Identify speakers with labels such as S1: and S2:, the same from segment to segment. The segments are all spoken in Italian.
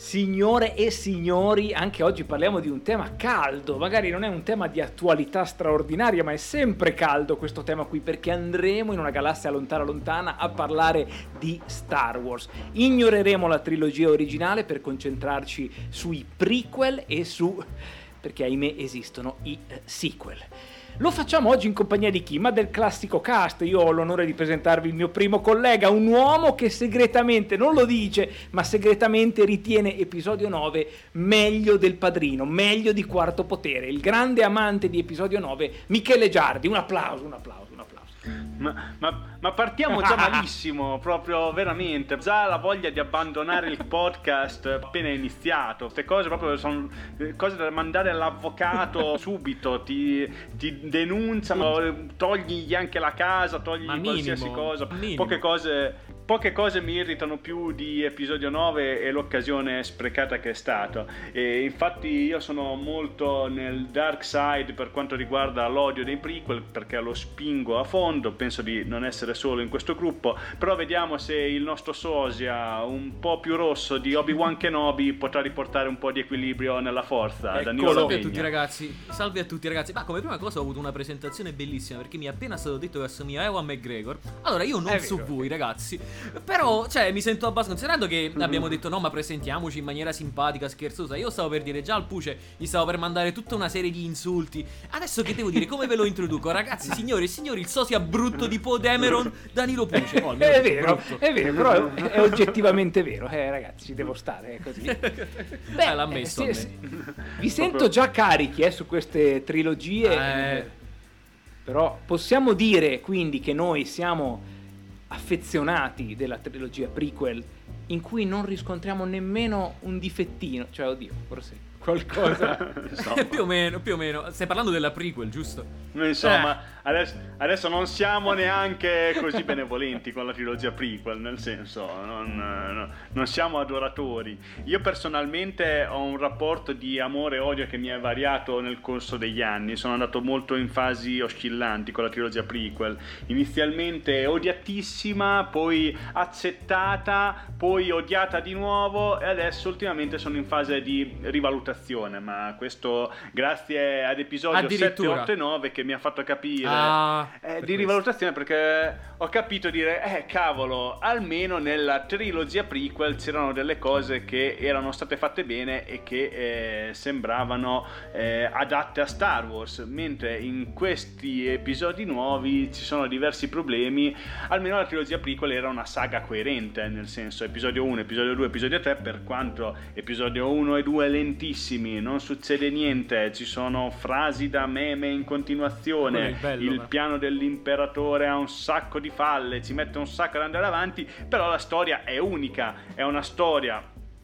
S1: Signore e signori, anche oggi parliamo di un tema caldo, magari non è un tema di attualità straordinaria, ma è sempre caldo questo tema qui perché andremo in una galassia lontana lontana a parlare di Star Wars. Ignoreremo la trilogia originale per concentrarci sui prequel e su perché ahimè esistono i eh, sequel. Lo facciamo oggi in compagnia di chi? Ma del classico cast. Io ho l'onore di presentarvi il mio primo collega, un uomo che segretamente, non lo dice, ma segretamente ritiene episodio 9 meglio del padrino, meglio di Quarto Potere. Il grande amante di episodio 9, Michele Giardi. Un applauso, un applauso.
S2: Ma, ma, ma, partiamo già malissimo, proprio veramente. Già la voglia di abbandonare il podcast appena iniziato. Queste cose proprio sono cose da mandare all'avvocato subito. Ti, ti denunciano, togli anche la casa, togli qualsiasi cosa. Minimo. Poche cose poche cose mi irritano più di episodio 9 e l'occasione sprecata che è stata. E infatti io sono molto nel dark side per quanto riguarda l'odio dei prequel perché lo spingo a fondo, penso di non essere solo in questo gruppo, però vediamo se il nostro sosia un po' più rosso di Obi-Wan Kenobi potrà riportare un po' di equilibrio nella forza.
S3: Ecco, salve a tutti ragazzi, salve a tutti ragazzi. Ma come prima cosa ho avuto una presentazione bellissima perché mi è appena stato detto che assomiglia a Ewan McGregor. Allora io non so voi ragazzi, però, cioè, mi sento abbastanza. Considerando che mm. abbiamo detto no, ma presentiamoci in maniera simpatica, scherzosa. Io stavo per dire già al Puce, gli stavo per mandare tutta una serie di insulti. Adesso che devo dire? Come ve lo introduco? Ragazzi, signori e signori, il sosia brutto di Podemeron, Danilo Puce.
S1: Oh, è vero, brutto. è vero, però è, è oggettivamente vero. Eh, ragazzi, ci devo stare è così.
S3: Beh, eh, l'ha messo. Eh, sì,
S1: vi sento già carichi eh, su queste trilogie. Eh. Però possiamo dire quindi che noi siamo affezionati della trilogia prequel in cui non riscontriamo nemmeno un difettino, cioè oddio, forse qualcosa.
S3: più o meno, più o meno. Stai parlando della prequel, giusto?
S2: Insomma, eh. adesso, adesso, non siamo neanche così benevolenti con la trilogia prequel, nel senso, non, no, non, siamo adoratori. Io personalmente ho un rapporto di amore e odio che mi è variato nel corso degli anni. Sono andato molto in fasi oscillanti con la trilogia prequel. Inizialmente odiatissima, poi accettata, poi odiata di nuovo e adesso ultimamente sono in fase di rivalutazione valutazione, ma questo grazie ad episodio 7, 8 e 9 che mi ha fatto capire ah, eh, di rivalutazione perché ho capito dire, eh cavolo, almeno nella trilogia prequel c'erano delle cose che erano state fatte bene e che eh, sembravano eh, adatte a Star Wars, mentre in questi episodi nuovi ci sono diversi problemi, almeno la trilogia prequel era una saga coerente, nel senso episodio 1, episodio 2, episodio 3, per quanto episodio 1 e 2 lentissimi bellissimi, non succede niente, ci sono frasi da meme in continuazione, il, bello, il piano dell'imperatore ha un sacco di falle, ci mette un sacco ad andare avanti, però la storia è unica, è una storia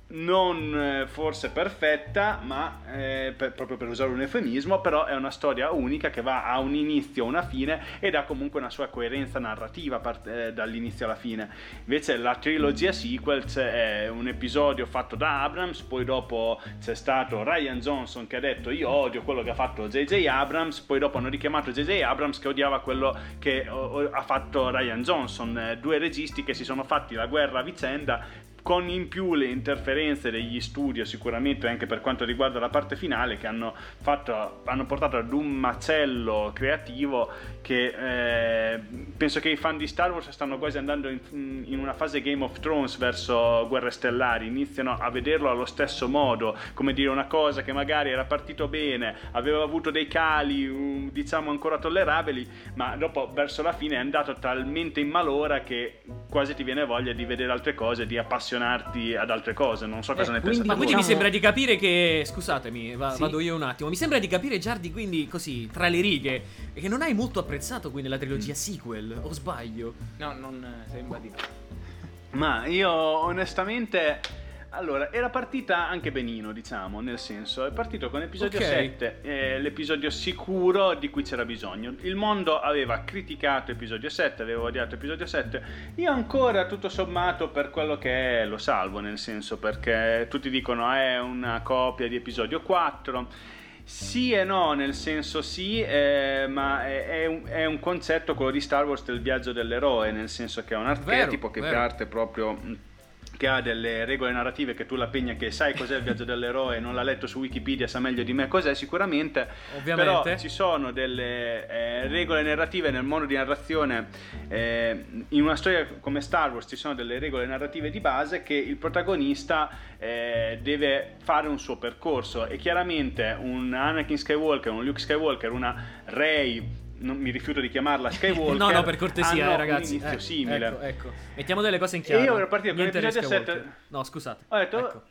S2: non eh, forse perfetta, ma eh, per, proprio per usare un eufemismo, però è una storia unica che va a un inizio, una fine ed ha comunque una sua coerenza narrativa part- eh, dall'inizio alla fine. Invece la trilogia sequels è un episodio fatto da Abrams, poi dopo c'è stato Ryan Johnson che ha detto io odio quello che ha fatto JJ Abrams, poi dopo hanno richiamato JJ Abrams che odiava quello che o- ha fatto Ryan Johnson, eh, due registi che si sono fatti la guerra a vicenda con in più le interferenze degli studio sicuramente anche per quanto riguarda la parte finale che hanno, fatto, hanno portato ad un macello creativo che eh, penso che i fan di Star Wars stanno quasi andando in, in, una fase Game of Thrones verso Guerre Stellari, iniziano a vederlo allo stesso modo, come dire una cosa che magari era partito bene, aveva avuto dei cali diciamo ancora tollerabili, ma dopo verso la fine è andato talmente in malora che quasi ti viene voglia di vedere altre cose, di appassionarti ad altre cose. Non so cosa eh, ne pensate.
S3: Ma quindi diciamo... mi sembra di capire che. Scusatemi, va, sì. vado io un attimo. Mi sembra di capire, Giardi, quindi così, tra le righe, che non hai molto apprezzato quindi la trilogia mm. sequel, o sbaglio?
S1: No, non eh, sembra di
S2: Ma io onestamente allora, era partita anche benino, diciamo, nel senso, è partito con episodio okay. 7, eh, l'episodio sicuro di cui c'era bisogno. Il mondo aveva criticato episodio 7, aveva odiato episodio 7. Io ancora, tutto sommato, per quello che è, lo salvo, nel senso, perché tutti dicono è una copia di episodio 4. Sì e no, nel senso sì, eh, ma è, è, un, è, un, concetto quello di Star Wars del viaggio dell'eroe, nel senso che è un archetipo vero, che vero. parte proprio che ha delle regole narrative che tu la pegna che sai cos'è il viaggio dell'eroe non l'ha letto su Wikipedia sa meglio di me cos'è sicuramente
S3: Ovviamente.
S2: però ci sono delle eh, regole narrative nel mondo di narrazione eh, in una storia come Star Wars ci sono delle regole narrative di base che il protagonista eh, deve fare un suo percorso e chiaramente un Anakin Skywalker un Luke Skywalker una Rey non mi rifiuto di chiamarla Skywalker.
S3: no, no, per cortesia, eh, ragazzi.
S2: Un inizio
S3: Eh,
S2: simile.
S3: Ecco, ecco. Mettiamo delle cose in chiaro.
S2: E io ero partito
S3: Niente
S2: l'episodio
S3: Skywalker.
S2: 7.
S3: No, scusate.
S2: Ho detto,
S3: Ecco.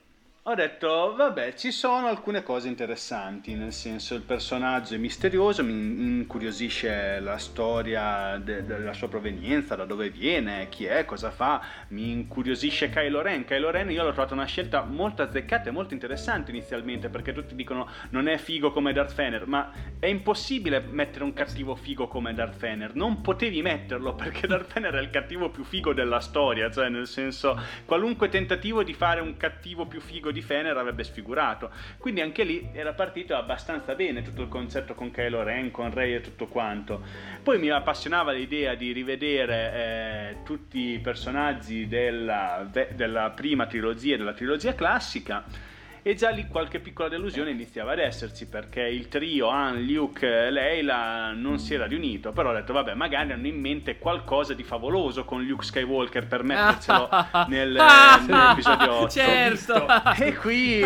S2: Ho detto, vabbè, ci sono alcune cose interessanti, nel senso il personaggio è misterioso, mi incuriosisce la storia de- della sua provenienza, da dove viene, chi è, cosa fa, mi incuriosisce Kylo Ren. Kylo Ren io l'ho trovato una scelta molto azzeccata e molto interessante inizialmente, perché tutti dicono non è figo come Darth Vader, ma è impossibile mettere un cattivo figo come Darth Vader, non potevi metterlo perché Darth Vader è il cattivo più figo della storia, cioè nel senso qualunque tentativo di fare un cattivo più figo di Fener avrebbe sfigurato. Quindi anche lì era partito abbastanza bene tutto il concetto con Kylo Ren, con Rey e tutto quanto. Poi mi appassionava l'idea di rivedere eh, tutti i personaggi della, della prima trilogia, della trilogia classica. E già lì qualche piccola delusione iniziava ad esserci perché il trio Han, Luke e Leila non si era riunito. Però ho detto, vabbè, magari hanno in mente qualcosa di favoloso con Luke Skywalker per mettercelo nel, nell'episodio 8.
S3: Certo.
S2: E qui.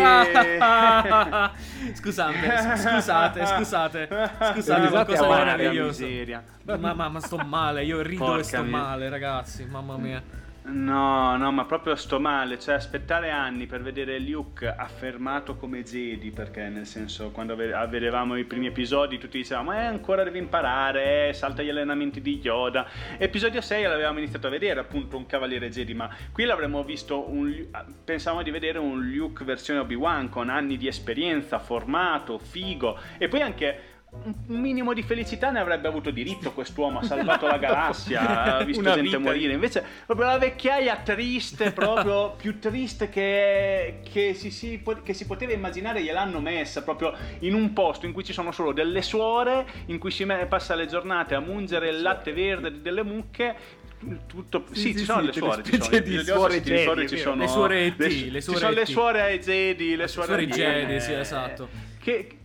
S3: scusate, scusate, scusate. Scusate,
S1: Risate
S3: qualcosa di meraviglioso.
S2: miseria.
S3: Ma, ma, ma sto male, io rido
S2: Porca
S3: e sto
S2: miseria.
S3: male, ragazzi. Mamma mia.
S2: No, no, ma proprio sto male, cioè aspettare anni per vedere Luke affermato come Jedi, perché nel senso quando ve- vedevamo i primi episodi tutti dicevamo eh ancora devi imparare, eh, salta gli allenamenti di Yoda. Episodio 6 l'avevamo iniziato a vedere appunto un cavaliere Jedi, ma qui l'avremmo visto un Lu- pensavamo di vedere un Luke versione Obi-Wan con anni di esperienza, formato, figo e poi anche un minimo di felicità ne avrebbe avuto diritto quest'uomo, ha salvato la galassia, ha visto
S1: Una
S2: gente
S1: vita
S2: morire. Invece, proprio la vecchiaia triste, proprio più triste che, che, si, si che si poteva immaginare, gliel'hanno messa proprio in un posto in cui ci sono solo delle suore, in cui si passa le giornate a mungere il latte verde delle mucche. Tutto, sì,
S1: Sì,
S2: ci
S1: sì,
S2: sono
S1: sì,
S2: le suore, ci sono,
S1: di suore Jedi,
S2: suore ci sono
S3: Le suore E.T.,
S2: le,
S3: le
S2: ci
S3: suore
S2: sono le suore ai Jedi, le suore,
S3: suore Jedi, sì, esatto.
S2: Che,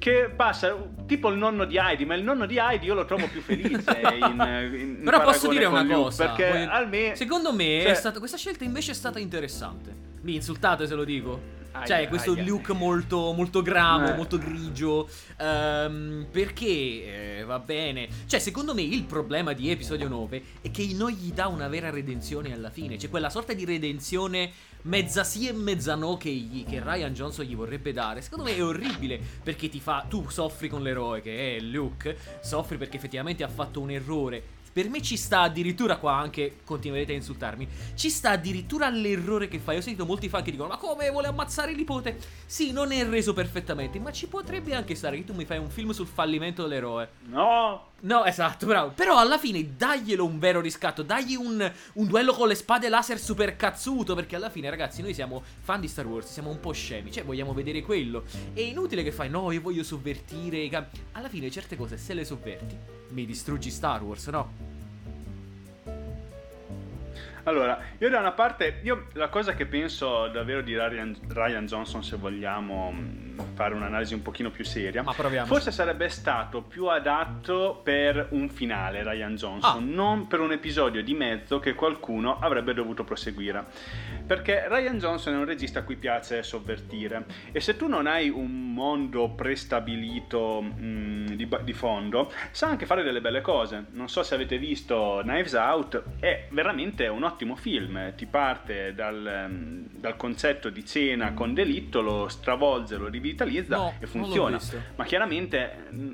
S2: che passa tipo il nonno di Heidi, ma il nonno di Heidi io lo trovo più felice in, in
S3: Però posso dire una
S2: Luke,
S3: cosa.
S2: perché almeno
S3: Secondo me
S2: cioè-
S3: è stata- questa scelta invece è stata interessante. Mi insultate se lo dico.
S1: Aia,
S3: cioè, questo
S1: aia.
S3: look molto, molto gramo,
S2: Eh.
S3: molto grigio. ehm, perché eh, va bene. Cioè, secondo me il problema di episodio 9 è che non gli dà una vera redenzione alla fine. C'è quella sorta di redenzione mezza sì e mezza no che, gli- che Ryan Johnson gli vorrebbe dare. Secondo me è orribile perché ti fa. Tu soffri con l'eroe che è Luke. Soffri perché effettivamente ha fatto un errore. Per me ci sta addirittura qua anche, continuerete a insultarmi, ci sta addirittura l'errore che fai. Ho sentito molti fan che dicono, ma come vuole ammazzare il nipote? Sì, non è reso perfettamente, ma ci potrebbe anche stare che tu mi fai un film sul fallimento dell'eroe.
S2: no,
S3: No, esatto, bravo. Però alla fine daglielo un vero riscatto, dagli un, un duello con le spade laser super cazzuto, perché alla fine ragazzi noi siamo fan di Star Wars, siamo un po' scemi, cioè vogliamo vedere quello. È inutile che fai, no, io voglio sovvertire i cam-". Alla fine certe cose se le sovverti, mi distruggi Star Wars, no?
S2: Allora, io da una parte, io la cosa che penso davvero di Ryan, Ryan Johnson, se vogliamo mh, fare un'analisi un pochino più seria, forse sarebbe stato più adatto per un finale Ryan Johnson,
S3: Ah.
S2: non per un episodio di mezzo che qualcuno avrebbe dovuto proseguire. Perché Ryan Johnson è un regista a cui piace sovvertire e se tu non hai un mondo prestabilito mh, di, ba- di fondo, sa anche fare delle belle cose. Non so se avete visto Knives Out, è veramente un ottimo film. Ti parte dal, ehm, dal concetto di cena con delitto, lo stravolge, lo rivitalizza
S3: No,
S2: e funziona. Ma chiaramente mh,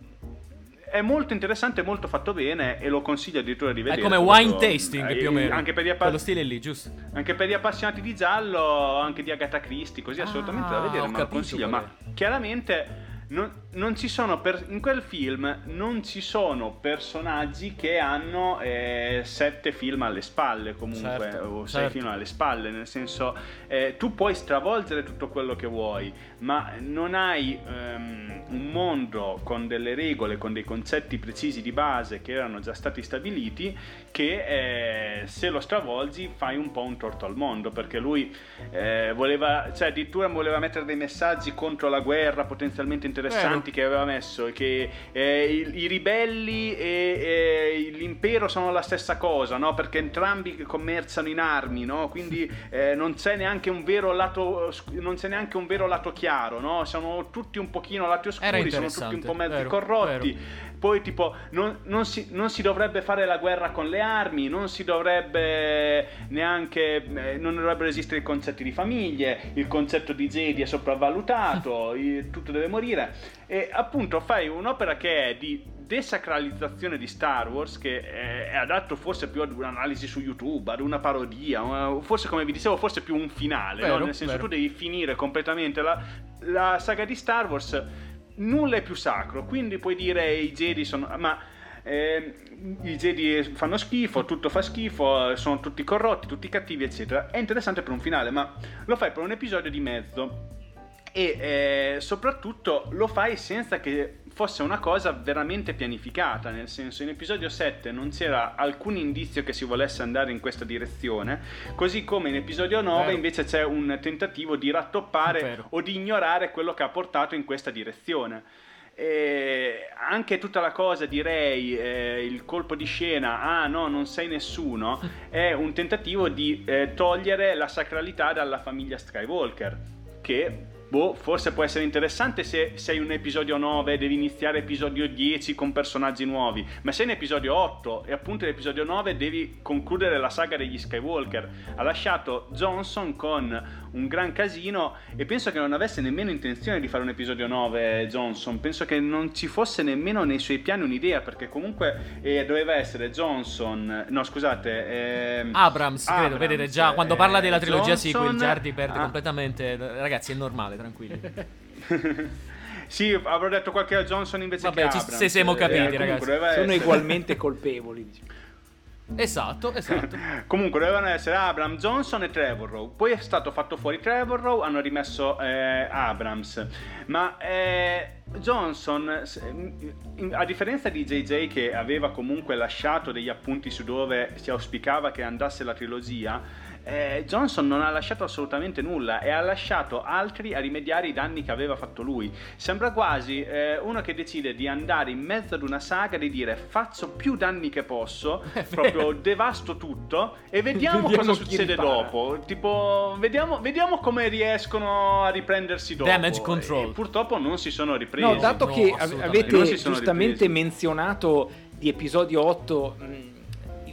S2: è molto interessante, molto fatto bene e lo consiglio addirittura di
S3: È
S2: vedere.
S3: come
S2: proprio,
S3: wine tasting
S2: eh,
S3: più o meno.
S2: Anche per, gli appa-
S3: lì, giusto?
S2: anche per gli appassionati di giallo, anche di Agatha Christie, così
S3: Ah,
S2: assolutamente da vedere, ma lo consiglio. Ma chiaramente non, non ci sono per, in quel film non ci sono personaggi che hanno eh, sette film alle spalle comunque
S3: Certo,
S2: o sei
S3: certo.
S2: film alle spalle nel senso eh, tu puoi stravolgere tutto quello che vuoi ma non hai ehm, un mondo con delle regole con dei concetti precisi di base che erano già stati stabiliti che eh, se lo stravolgi fai un po' un torto al mondo perché lui eh, voleva cioè addirittura voleva mettere dei messaggi contro la guerra potenzialmente interessanti che aveva messo che eh, i, i ribelli e, e l'impero sono la stessa cosa no? perché entrambi commerciano in armi no? quindi eh, non c'è neanche un vero lato non c'è neanche un vero lato chiaro no? sono tutti un pochino lati oscuri sono tutti un po' mezzi
S3: vero,
S2: corrotti poi tipo non, non si, non si dovrebbe fare la guerra con le armi, non si dovrebbe neanche, eh, non dovrebbero esistere i concetti di famiglie, il concetto di Jedi è sopravvalutato, il- tutto deve morire. E appunto fai un'opera che è di desacralizzazione di Star Wars che è, adatto forse più ad un'analisi su YouTube, ad una parodia, forse come vi dicevo forse più un finale, no?
S3: Vero,
S2: nel senso
S3: vero.
S2: tu devi finire completamente la, la saga di Star Wars nulla è più sacro, quindi puoi dire i Jedi sono... ma eh, i Jedi fanno schifo, tutto fa schifo, sono tutti corrotti, tutti cattivi, eccetera. È interessante per un finale, ma lo fai per un episodio di mezzo e eh, soprattutto lo fai senza che fosse una cosa veramente pianificata, nel senso in episodio 7 non c'era alcun indizio che si volesse andare in questa direzione, così come in episodio 9
S3: Vero.
S2: invece c'è un tentativo di rattoppare
S3: Vero.
S2: o di ignorare quello che ha portato in questa direzione. E anche tutta la cosa direi eh, il colpo di scena ah no non sei nessuno è un tentativo di eh, togliere la sacralità dalla famiglia Skywalker che boh, forse può essere interessante se sei un episodio 9 e devi iniziare episodio 10 con personaggi nuovi. Ma sei in episodio 8 e appunto in episodio 9 devi concludere la saga degli Skywalker. Ha lasciato Johnson con un gran casino e penso che non avesse nemmeno intenzione di fare un episodio 9 Johnson penso che non ci fosse nemmeno nei suoi piani un'idea perché comunque eh, doveva essere Johnson no scusate ehm,
S3: Abrams, credo,
S2: Abrams,
S3: vedete già, quando parla
S2: eh,
S3: della trilogia sequel,
S2: Johnson-
S3: Jardi perde
S2: ah.
S3: completamente. Ragazzi, è normale, tranquilli.
S2: sì avrò detto qualche Johnson invece
S3: Vabbè,
S2: che Abrams
S3: se siamo
S2: Eh,
S3: capiti,
S2: comunque
S3: ragazzi.
S1: Sono
S2: essere-
S1: ugualmente colpevoli. diciamo.
S3: Esatto, esatto.
S2: Comunque dovevano essere Abram, Johnson e Trevorrow. Poi è stato fatto fuori Trevorrow, hanno rimesso eh, Abrams. Ma eh, Johnson, a differenza di JJ che aveva comunque lasciato degli appunti su dove si auspicava che andasse la trilogia, eh, Johnson non ha lasciato assolutamente nulla e ha lasciato altri a rimediare i danni che aveva fatto lui. Sembra quasi eh, uno che decide di andare in mezzo ad una saga di dire faccio più danni che posso, proprio devasto tutto e vediamo,
S1: Vediamo
S2: cosa succede
S1: ripara.
S2: dopo. Tipo, vediamo, vediamo come riescono a riprendersi dopo.
S3: Damage control.
S2: E purtroppo non si sono ripresi.
S1: No, dato
S3: no,
S1: che avete giustamente
S2: ripresi.
S1: menzionato di episodio 8 mh,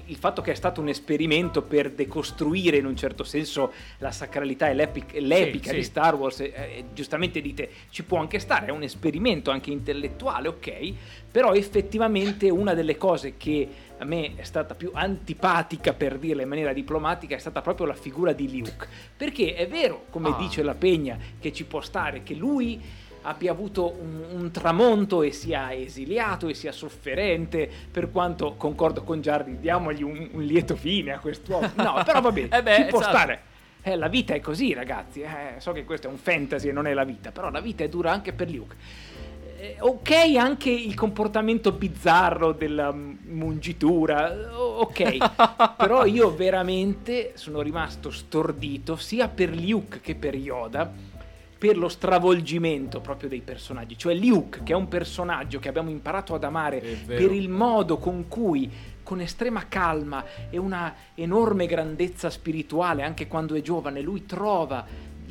S1: il fatto che è stato un esperimento per decostruire in un certo senso la sacralità e l'epic- l'epica
S3: sì.
S1: di Star Wars, eh, giustamente dite ci può anche stare, è un esperimento anche intellettuale, ok, però effettivamente una delle cose che a me è stata più antipatica per dirla in maniera diplomatica è stata proprio la figura di Luke, perché è vero, come
S3: Ah.
S1: dice la Pegna, che ci può stare che lui abbia avuto un, un tramonto e sia esiliato e sia sofferente, per quanto concordo con Giardi, diamogli un, un lieto fine a quest'uomo. No, però va bene,
S3: Eh beh,
S1: ci può
S3: esatto.
S1: stare. Eh, la vita è così, ragazzi. eh, so che questo è un fantasy e non è la vita, però la vita è dura anche per Luke. Eh, ok, anche il comportamento bizzarro della mungitura, eh, ok, però io veramente sono rimasto stordito sia per Luke che per Yoda per lo stravolgimento proprio dei personaggi, cioè Luke che è un personaggio che abbiamo imparato ad amare per il modo con cui con estrema calma e una enorme grandezza spirituale anche quando è giovane lui trova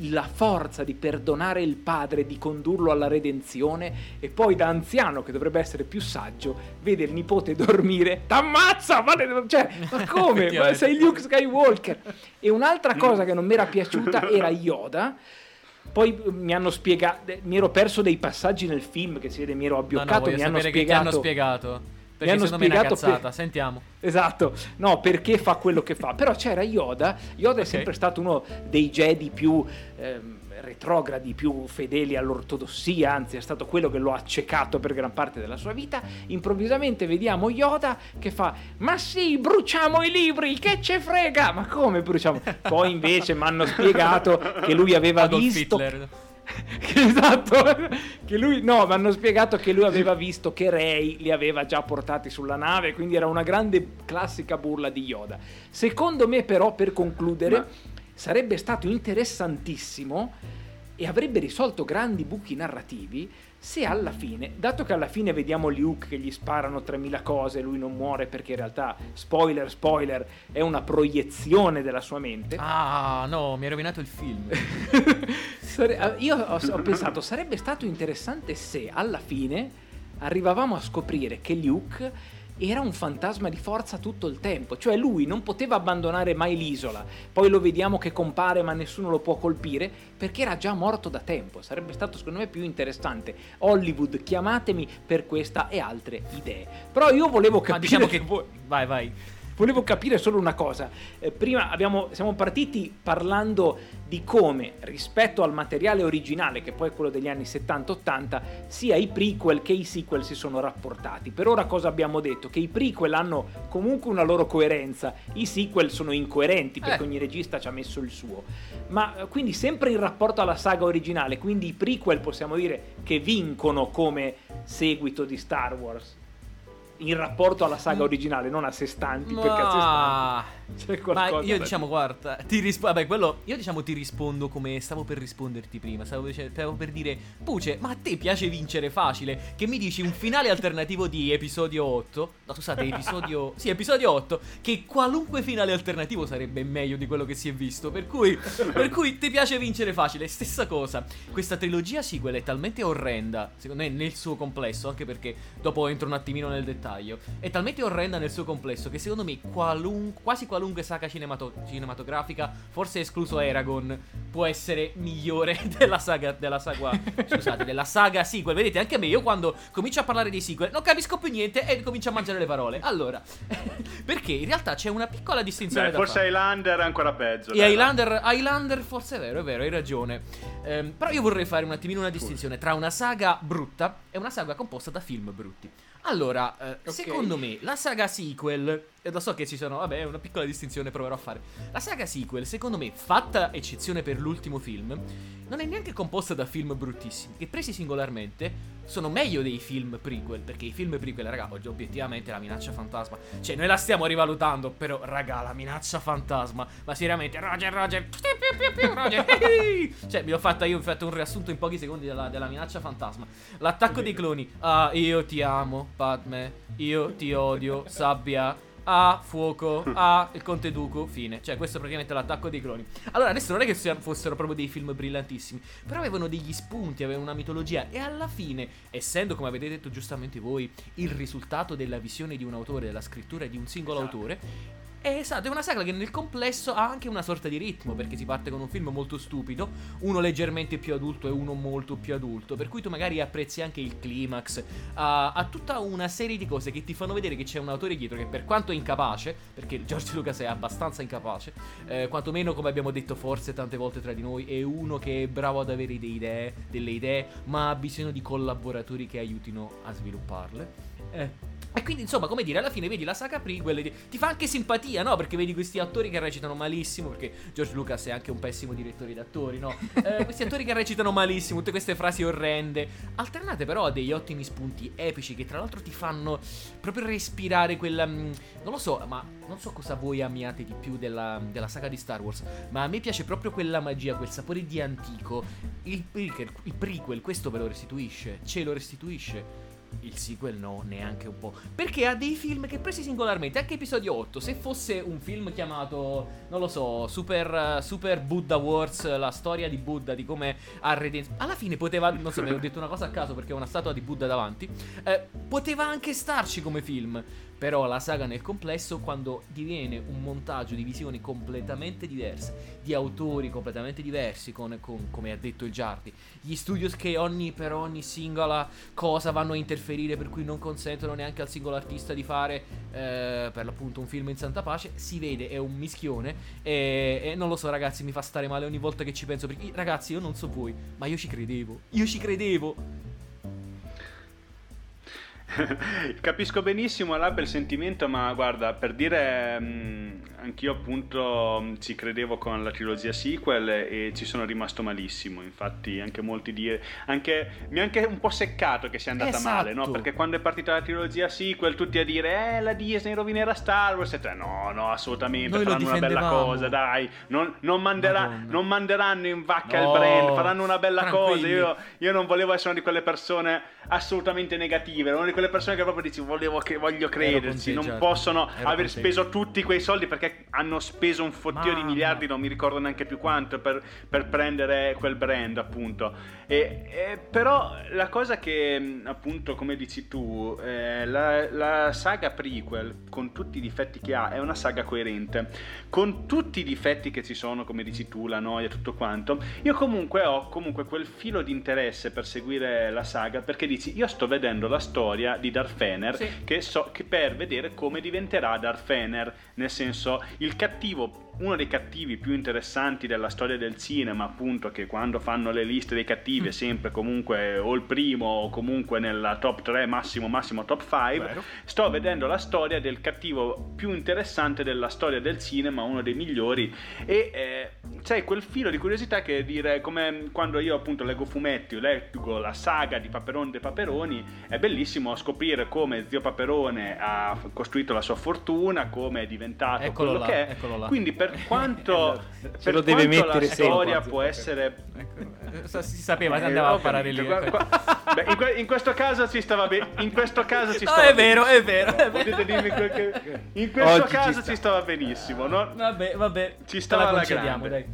S1: la forza di perdonare il padre, di condurlo alla redenzione e poi da anziano che dovrebbe essere più saggio vede il nipote dormire. T'ammazza! Vale, cioè, ma come? Ma sei Luke Skywalker. E un'altra cosa che non mi era piaciuta era Yoda poi eh, mi hanno spiegato mi ero perso dei passaggi nel film che si vede mi ero
S3: No, no,
S1: abbioccato
S3: voglio
S1: mi hanno
S3: sapere che ti hanno
S1: spiegato
S3: spiegato. Perché
S1: hanno
S3: è una
S1: spiegato per-
S3: sentiamo.
S1: Esatto, no, perché fa quello che fa. Però c'era Yoda, Yoda è sempre stato uno dei Jedi più ehm, retrogradi, più fedeli all'ortodossia, anzi è stato quello che lo ha accecato per gran parte della sua vita. Improvvisamente vediamo Yoda che fa, ma sì, bruciamo i libri, che ce frega! Ma come bruciamo? Poi invece mi hanno spiegato che lui aveva
S3: Adolf
S1: visto...
S3: Hitler.
S1: Che- esatto, che lui no, mi hanno spiegato che lui aveva visto che Rey li aveva già portati sulla nave, quindi era una grande classica burla di Yoda. Secondo me, però, per concludere,
S2: Ma-
S1: sarebbe stato interessantissimo e avrebbe risolto grandi buchi narrativi se alla fine, dato che alla fine vediamo Luke che gli sparano 3000 cose e lui non muore perché in realtà, spoiler, spoiler, è una proiezione della sua mente.
S3: Ah, no, mi hai rovinato il film.
S1: Eh, Io ho, ho pensato, sarebbe stato interessante se alla fine arrivavamo a scoprire che Luke era un fantasma di forza tutto il tempo, cioè lui non poteva abbandonare mai l'isola, poi lo vediamo che compare ma nessuno lo può colpire perché era già morto da tempo, sarebbe stato secondo me più interessante. Hollywood, chiamatemi per questa e altre idee. Però io volevo
S3: Ma
S1: capire
S3: diciamo che...
S1: voi-
S3: Vai, vai.
S1: Volevo capire solo una cosa. Eh, prima abbiamo- siamo partiti parlando di come, rispetto al materiale originale, che poi è quello degli anni 70-80, sia i prequel che i sequel si sono rapportati. Per ora cosa abbiamo detto? Che i prequel hanno comunque una loro coerenza, i sequel sono incoerenti perché
S3: Eh.
S1: ogni regista ci ha messo il suo. Ma eh, quindi sempre in rapporto alla saga originale, quindi i prequel possiamo dire che vincono come seguito di Star Wars. In rapporto alla saga originale, non a sé stanti, perché a sé
S3: Ma...
S1: stanti c'è
S3: Ma
S1: qualcosa
S3: io
S1: da
S3: diciamo, guarda, ti rispondo. Vabbè, quello. Io diciamo ti rispondo come stavo per risponderti prima. Stavo, stavo per dire, Puce, ma a te piace vincere facile? Che mi dici un finale alternativo di episodio 8? No, scusate, episodio. sì, episodio 8. Che qualunque finale alternativo sarebbe meglio di quello che si è visto. Per cui. per cui ti piace vincere facile. Stessa cosa. Questa trilogia sequel è talmente orrenda, secondo me, nel suo complesso. Anche perché dopo entro un attimino nel dettaglio. È talmente orrenda nel suo complesso che secondo me qualun- quasi qualunque saga cinemato- cinematografica, forse escluso Eragon, può essere migliore della saga. Della saga. scusate, della saga sequel. Vedete, anche me, io quando comincio a parlare dei sequel, non capisco più niente e comincio a mangiare le parole. Allora, perché in realtà c'è una piccola distinzione
S2: Beh, forse
S3: fare.
S2: Highlander è ancora peggio.
S3: E Highlander, Highlander forse è vero, è vero, hai ragione. Ehm, però io vorrei fare un attimino una distinzione tra una saga brutta e una saga composta da film brutti. Allora, eh,
S1: Ok.
S3: secondo me, la saga sequel, e lo so che ci sono, vabbè, una piccola distinzione proverò a fare. La saga sequel, secondo me, fatta eccezione per l'ultimo film, non è neanche composta da film bruttissimi, che presi singolarmente sono meglio dei film prequel, perché i film prequel, raga, oggi obiettivamente la minaccia fantasma, cioè noi la stiamo rivalutando, però, raga, la minaccia fantasma, ma seriamente, Roger, Roger, Roger, cioè, vi ho fatto, io ho fatto un riassunto in pochi secondi della, della minaccia fantasma. L'attacco dei cloni, ah, io ti amo, Padme, io ti odio, sabbia. Ah, fuoco, ah, il Conte Dooku, fine. Cioè, questo è praticamente l'attacco dei cloni. Allora, adesso non è che fossero proprio dei film brillantissimi, però avevano degli spunti, avevano una mitologia e alla fine, essendo, come avete detto giustamente voi, il risultato della visione di un autore, della scrittura di un singolo
S2: Esatto.
S3: autore, è esatto, è una saga che nel complesso ha anche una sorta di ritmo, perché si parte con un film molto stupido, uno leggermente più adulto e uno molto più adulto, per cui tu magari apprezzi anche il climax, ha, ha tutta una serie di cose che ti fanno vedere che c'è un autore dietro che per quanto incapace, perché George Lucas è abbastanza incapace, eh, quantomeno come abbiamo detto forse tante volte tra di noi, è uno che è bravo ad avere idee, delle idee ma ha bisogno di collaboratori che aiutino a svilupparle. Eh. E quindi, insomma, come dire, alla fine vedi la saga prequel, e ti fa anche simpatia, no? Perché vedi questi attori che recitano malissimo, perché George Lucas è anche un pessimo direttore d'attori, no? Eh, questi attori che recitano malissimo, tutte queste frasi orrende, alternate però a degli ottimi spunti epici che tra l'altro ti fanno proprio respirare quella... mm, non lo so, ma non so cosa voi amiate di più della, della saga di Star Wars, ma a me piace proprio quella magia, quel sapore di antico. Il prequel, il prequel questo ve lo restituisce, ce lo restituisce. Il sequel no, neanche un po'. Perché ha dei film che presi singolarmente, anche episodio 8, se fosse un film chiamato, non lo so, Super, Super Buddha Wars, la storia di Buddha, di come ha redento... Alla fine poteva, non so, mi ho detto una cosa a caso perché ho una statua di Buddha davanti, eh, poteva anche starci come film. Però la saga nel complesso, quando diviene un montaggio di visioni completamente diverse, di autori completamente diversi, con, con, come ha detto il Giardi, gli studios che ogni, per ogni singola cosa vanno a interferire, per cui non consentono neanche al singolo artista di fare eh, per l'appunto un film in santa pace, si vede, è un mischione. E, e non lo so, ragazzi, mi fa stare male ogni volta che ci penso. Perché, ragazzi, io non so voi, ma io ci credevo. Io ci credevo.
S2: Capisco benissimo là il sentimento, ma guarda, per dire, mh, mm, anch'io appunto mm, ci credevo con la trilogia sequel e ci sono rimasto malissimo. Infatti, anche molti dire, anche, mi ha anche un po' seccato che sia andata
S3: esatto.
S2: male, no? Perché quando è partita la trilogia sequel, tutti a dire, eh, la Disney rovinerà Star Wars. E te, no, no, assolutamente,
S3: Noi
S2: faranno una bella cosa, dai, non, non, manderà, non manderanno in vacca
S3: no,
S2: il brand, faranno una bella cosa. Io, io non volevo essere una di quelle persone assolutamente negative, una di quelle persone che proprio dici volevo che voglio crederci, non possono Ero aver speso tutti quei soldi perché hanno speso un fottio di miliardi, non mi ricordo neanche più quanto per, per prendere quel brand appunto. E, e, però la cosa che appunto come dici tu, eh, la, la saga prequel con tutti i difetti che ha è una saga coerente, con tutti i difetti che ci sono come dici tu, la noia, tutto quanto, io comunque ho comunque quel filo di interesse per seguire la saga perché dici io sto vedendo la storia di Darth Fener sì. che so che per vedere come diventerà Darth Fener nel senso il cattivo uno dei cattivi più interessanti della storia del cinema, appunto, che quando fanno le liste dei cattivi è mm. sempre comunque o il primo o comunque nella top 3, massimo massimo top 5, sto vedendo la storia del cattivo più interessante della storia del cinema, uno dei migliori e eh, c'è quel filo di curiosità che dire come quando io appunto leggo fumetti, leggo la saga di Paperone dei Paperoni, è bellissimo scoprire come zio Paperone ha costruito la sua fortuna, come è diventato
S3: eccolo
S2: quello
S3: là,
S2: che è. Quindi per quanto, per
S1: lo deve mettere
S2: la storia può essere...
S3: Ecco, si sapeva che andava eh, a parare lì.
S2: Qua, qua, beh, in, que, in, questo caso ci stava bene. In questo caso ci
S3: no,
S2: stava
S3: è vero, è vero, è vero.
S2: Potete dirmi quel che... In questo Oggi caso ci, ci, stava benissimo. No?
S3: Vabbè, vabbè.
S2: Ci stava la grande. Dai.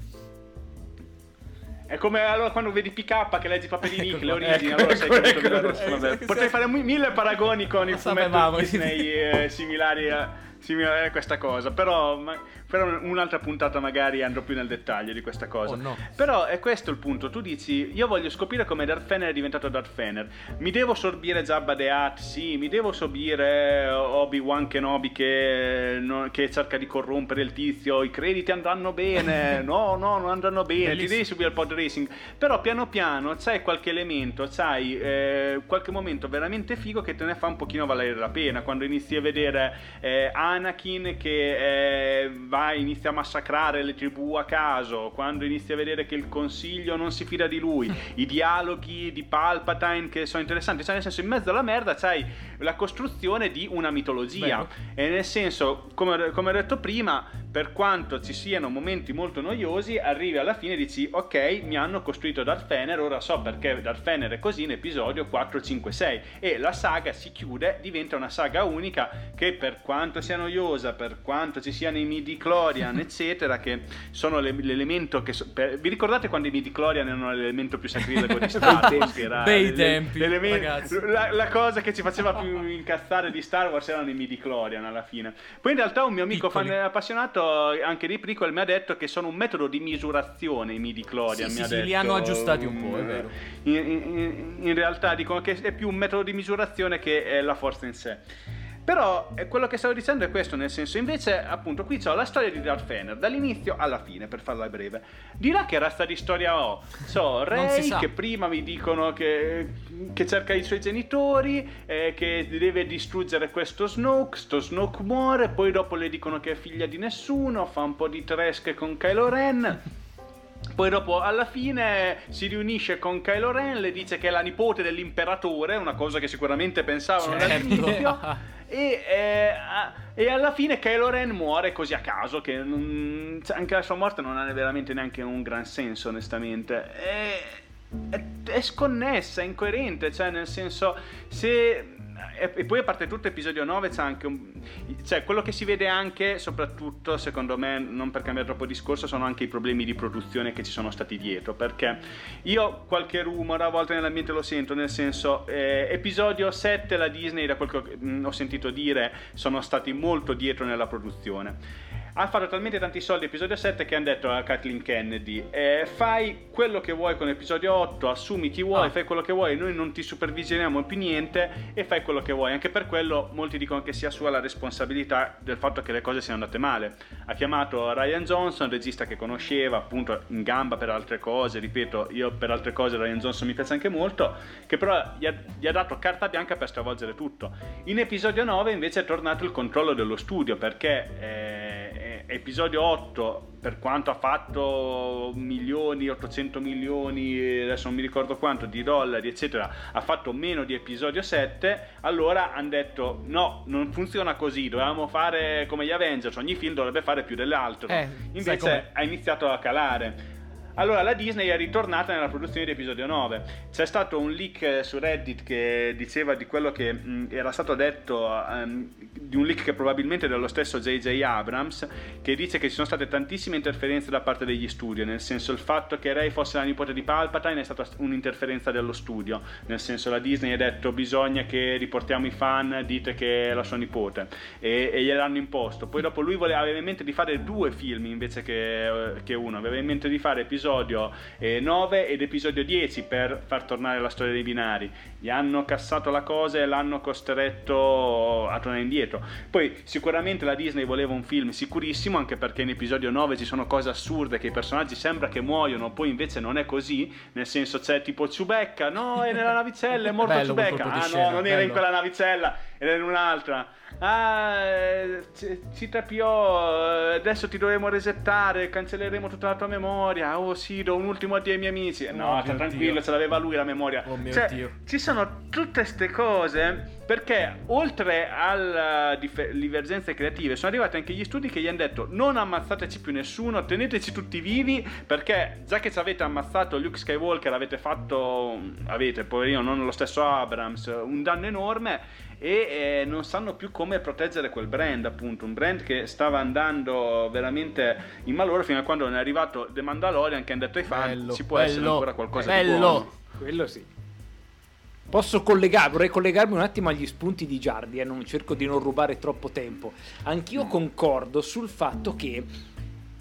S2: È come allora quando vedi PK che leggi i papelini ecco, le origini, ecco, allora sai ecco, che ecco, ecco, ecco, Potrei fare mille paragoni con i fumetti Disney eh, similari a simile a questa cosa, però ma, per un'altra puntata magari andrò più nel dettaglio di questa cosa.
S3: Oh no.
S2: Però è questo il punto, tu dici io voglio scoprire come Darth Fener è diventato Darth Fener, mi devo sorbire Jabba the Hutt, sì, mi devo sorbire Obi-Wan Kenobi che, no, che cerca di corrompere il tizio, i crediti andranno bene, no, no, non andranno bene, Bellissimo. ti devi subire il pod racing, però piano piano c'hai qualche elemento, c'hai eh, qualche momento veramente figo che te ne fa un pochino valere la pena, quando inizi a vedere eh, Anakin che eh, va inizia a massacrare le tribù a caso, quando inizi a vedere che il consiglio non si fida di lui, i dialoghi di Palpatine che sono interessanti, cioè nel senso in mezzo alla merda c'hai la costruzione di una mitologia Beh. e nel senso, come, come ho detto prima, per quanto ci siano momenti molto noiosi, arrivi alla fine e dici ok, mi hanno costruito Darth Fener, ora so perché Darth Fener è così in episodio 4, 5, 6 e la saga si chiude, diventa una saga unica che per quanto sia noiosa, per quanto ci siano i midi chlorian eccetera, che sono l'elemento che... So, per, vi ricordate quando i midi chlorian erano l'elemento più sacrilego di Star Wars?
S3: Era Bei tempi,
S2: la, la, cosa che ci faceva più incazzare di Star Wars erano i midi chlorian alla fine. Poi in realtà un mio amico fan appassionato anche di prequel mi ha detto che sono un metodo di misurazione i midi Clorian
S3: sì,
S2: mi
S3: sì,
S2: ha detto.
S3: li hanno aggiustati un po' è vero
S2: in, in, in realtà dicono che è più un metodo di misurazione che la forza in sé però eh, quello che stavo dicendo è questo, nel senso, invece, appunto, qui c'ho la storia di Darth Fener, dall'inizio alla fine, per farla breve. Di là che razza di storia ho? So, Rey che prima mi dicono che, che cerca i suoi genitori, eh, che deve distruggere questo Snoke, sto Snoke muore, poi dopo le dicono che è figlia di nessuno, fa un po' di tresche con Kylo Ren. Poi dopo alla fine si riunisce con Kylo Ren, le dice che è la nipote dell'imperatore, una cosa che sicuramente pensavano certo. dall'inizio. E, eh, e, alla fine Kylo Ren muore così a caso che non, cioè, anche la sua morte non ha veramente neanche un gran senso onestamente è, è, è sconnessa, è incoerente cioè nel senso se e, e, poi a parte tutto episodio 9 c'è anche un, cioè quello che si vede anche soprattutto secondo me non per cambiare troppo discorso sono anche i problemi di produzione che ci sono stati dietro perché io qualche rumore a volte nell'ambiente lo sento nel senso eh, episodio 7 la Disney da quel che mm, ho sentito dire sono stati molto dietro nella produzione ha fatto talmente tanti soldi episodio 7 che hanno detto a Kathleen Kennedy eh, fai quello che vuoi con episodio 8 assumi chi vuoi, ah. fai quello che vuoi noi non ti supervisioniamo più niente e fai quello che vuoi. Anche per quello molti dicono che sia sua la responsabilità del fatto che le cose siano andate male. Ha chiamato Ryan Johnson regista che conosceva appunto in gamba per altre cose ripeto io per altre cose Ryan Johnson mi piace anche molto che però gli ha, gli ha dato carta bianca per stravolgere tutto. In episodio 9 invece è tornato il controllo dello studio perché eh, episodio 8 per quanto ha fatto milioni 800 milioni adesso non mi ricordo quanto di dollari eccetera ha fatto meno di episodio 7 allora hanno detto no non funziona così dovevamo fare come gli Avengers ogni film dovrebbe fare più dell'altro eh, invece ha iniziato a calare allora la Disney è ritornata nella produzione di episodio 9. C'è stato un leak su Reddit che diceva di quello che mh, era stato detto, um, di un leak che probabilmente è dello stesso J.J. Abrams, che dice che ci sono state tantissime interferenze da parte degli studio, nel senso il fatto che Rey fosse la nipote di Palpatine è stata un'interferenza dello studio, nel senso la Disney ha detto bisogna che riportiamo i fan, dite che è la sua nipote, e, e gliel'hanno imposto. Poi dopo lui voleva, aveva in mente di fare due film invece che, che uno, aveva in mente di fare episodi episodio eh, 9 ed episodio 10 per far tornare la storia dei binari. Gli hanno cassato la cosa e l'hanno costretto a tornare indietro. Poi sicuramente la Disney voleva un film sicurissimo, anche perché in episodio 9 ci sono cose assurde che i personaggi sembra che muoiono, poi invece non è così, nel senso c'è tipo Ciubecca, no, è nella navicella, è morto Ciubecca. Ah no, non era in quella navicella, era in un'altra Ah, Citapio, adesso ti dovremo resettare, cancelleremo tutta la tua memoria. Oh sì, do un ultimo addio ai miei amici. No, oh, sta tranquillo, Dio. ce l'aveva lui la memoria.
S3: Oh mio
S2: cioè,
S3: Dio.
S2: Ci sono tutte queste cose perché oltre alle dif- divergenze creative sono arrivati anche gli studi che gli hanno detto non ammazzateci più nessuno, teneteci tutti vivi perché già che ci avete ammazzato Luke Skywalker avete fatto, avete poverino non lo stesso Abrams, un danno enorme e eh, non sanno più come proteggere quel brand, appunto, un brand che stava andando veramente in malore fino a quando non è arrivato The Mandalorian che hanno detto ai fan bello, ci può bello, essere ancora qualcosa bello. di buono.
S1: Quello sì. Posso collegare, vorrei collegarmi un attimo agli spunti di Giardi, eh, non cerco di non rubare troppo tempo. Anch'io concordo sul fatto che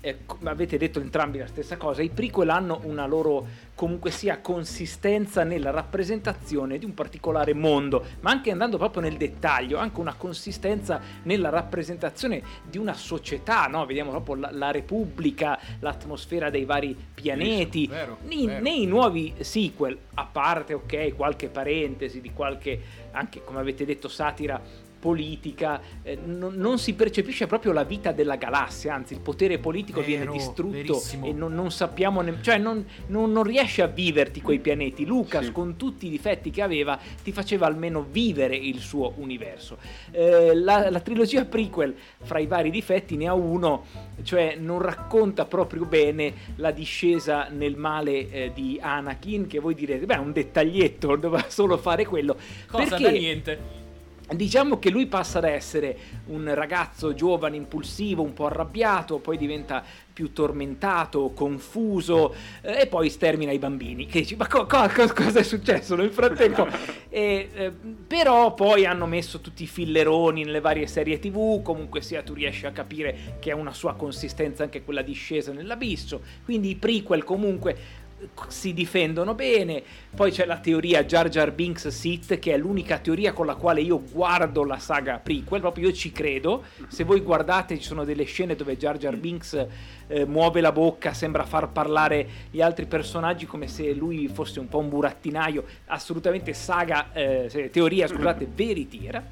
S1: eh, avete detto entrambi la stessa cosa, i prequel hanno una loro comunque sia consistenza nella rappresentazione di un particolare mondo, ma anche andando proprio nel dettaglio, anche una consistenza nella rappresentazione di una società, no? vediamo proprio la, la Repubblica, l'atmosfera dei vari pianeti,
S3: vero,
S1: nei,
S3: vero.
S1: nei nuovi sequel, a parte ok qualche parentesi di qualche, anche come avete detto, satira politica, eh, non, non, si percepisce proprio la vita della galassia, anzi il potere politico Vero, viene distrutto verissimo. e non, non sappiamo, ne- cioè non, non, riesce a viverti quei pianeti. Lucas sì. con tutti i difetti che aveva ti faceva almeno vivere il suo universo. Eh, la, la, trilogia prequel fra i vari difetti ne ha uno, cioè non racconta proprio bene la discesa nel male eh, di Anakin, che voi direte, beh è un dettaglietto, doveva solo fare quello.
S3: Cosa
S1: perché,
S3: da niente
S1: Diciamo che lui passa da essere un ragazzo giovane, impulsivo, un po' arrabbiato, poi diventa più tormentato, confuso eh, e poi stermina i bambini. Che dici, ma co- co- cosa è successo nel frattempo? e, eh, però poi hanno messo tutti i filleroni nelle varie serie tv, comunque sia tu riesci a capire che ha una sua consistenza anche quella discesa nell'abisso, quindi i prequel comunque si difendono bene. Poi c'è la teoria Jar Jar Binks Sith, che è l'unica teoria con la quale io guardo la saga prequel, proprio io ci credo. Se voi guardate ci sono delle scene dove Jar Jar Binks eh, muove la bocca, sembra far parlare gli altri personaggi come se lui fosse un po' un burattinaio, assolutamente saga, eh, teoria, scusate, veritiera.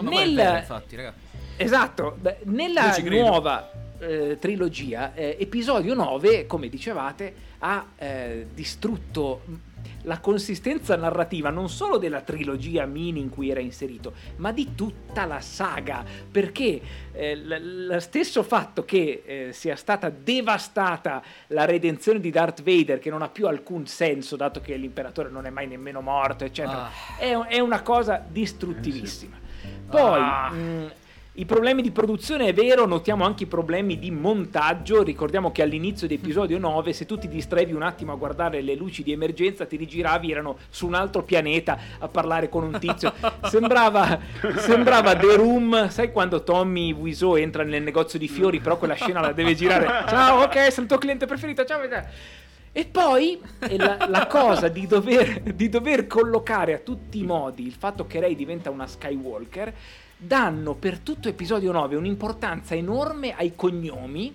S3: Nel... Bene, infatti, ragazzi.
S1: Esatto, nella nuova eh, trilogia, eh, episodio 9, come dicevate, ha eh, distrutto la consistenza narrativa non solo della trilogia mini in cui era inserito, ma di tutta la saga, perché eh, lo stesso fatto che eh, sia stata devastata la redenzione di Darth Vader, che non ha più alcun senso, dato che l'imperatore non è mai nemmeno morto, eccetera, ah. è, è, una cosa distruttivissima. Poi... Ah. Mh, i problemi di produzione è vero, notiamo anche i problemi di montaggio. Ricordiamo che all'inizio di episodio 9, se tu ti distraevi un attimo a guardare le luci di emergenza, ti rigiravi, erano su un altro pianeta a parlare con un tizio. sembrava, sembrava The Room, sai quando Tommy Wiseau entra nel negozio di fiori, però quella scena la deve girare. Ciao, ok, sono il tuo cliente preferito, ciao. E poi la, la cosa di dover, di dover collocare a tutti i modi il fatto che Rey diventa una Skywalker danno per tutto episodio 9 un'importanza enorme ai cognomi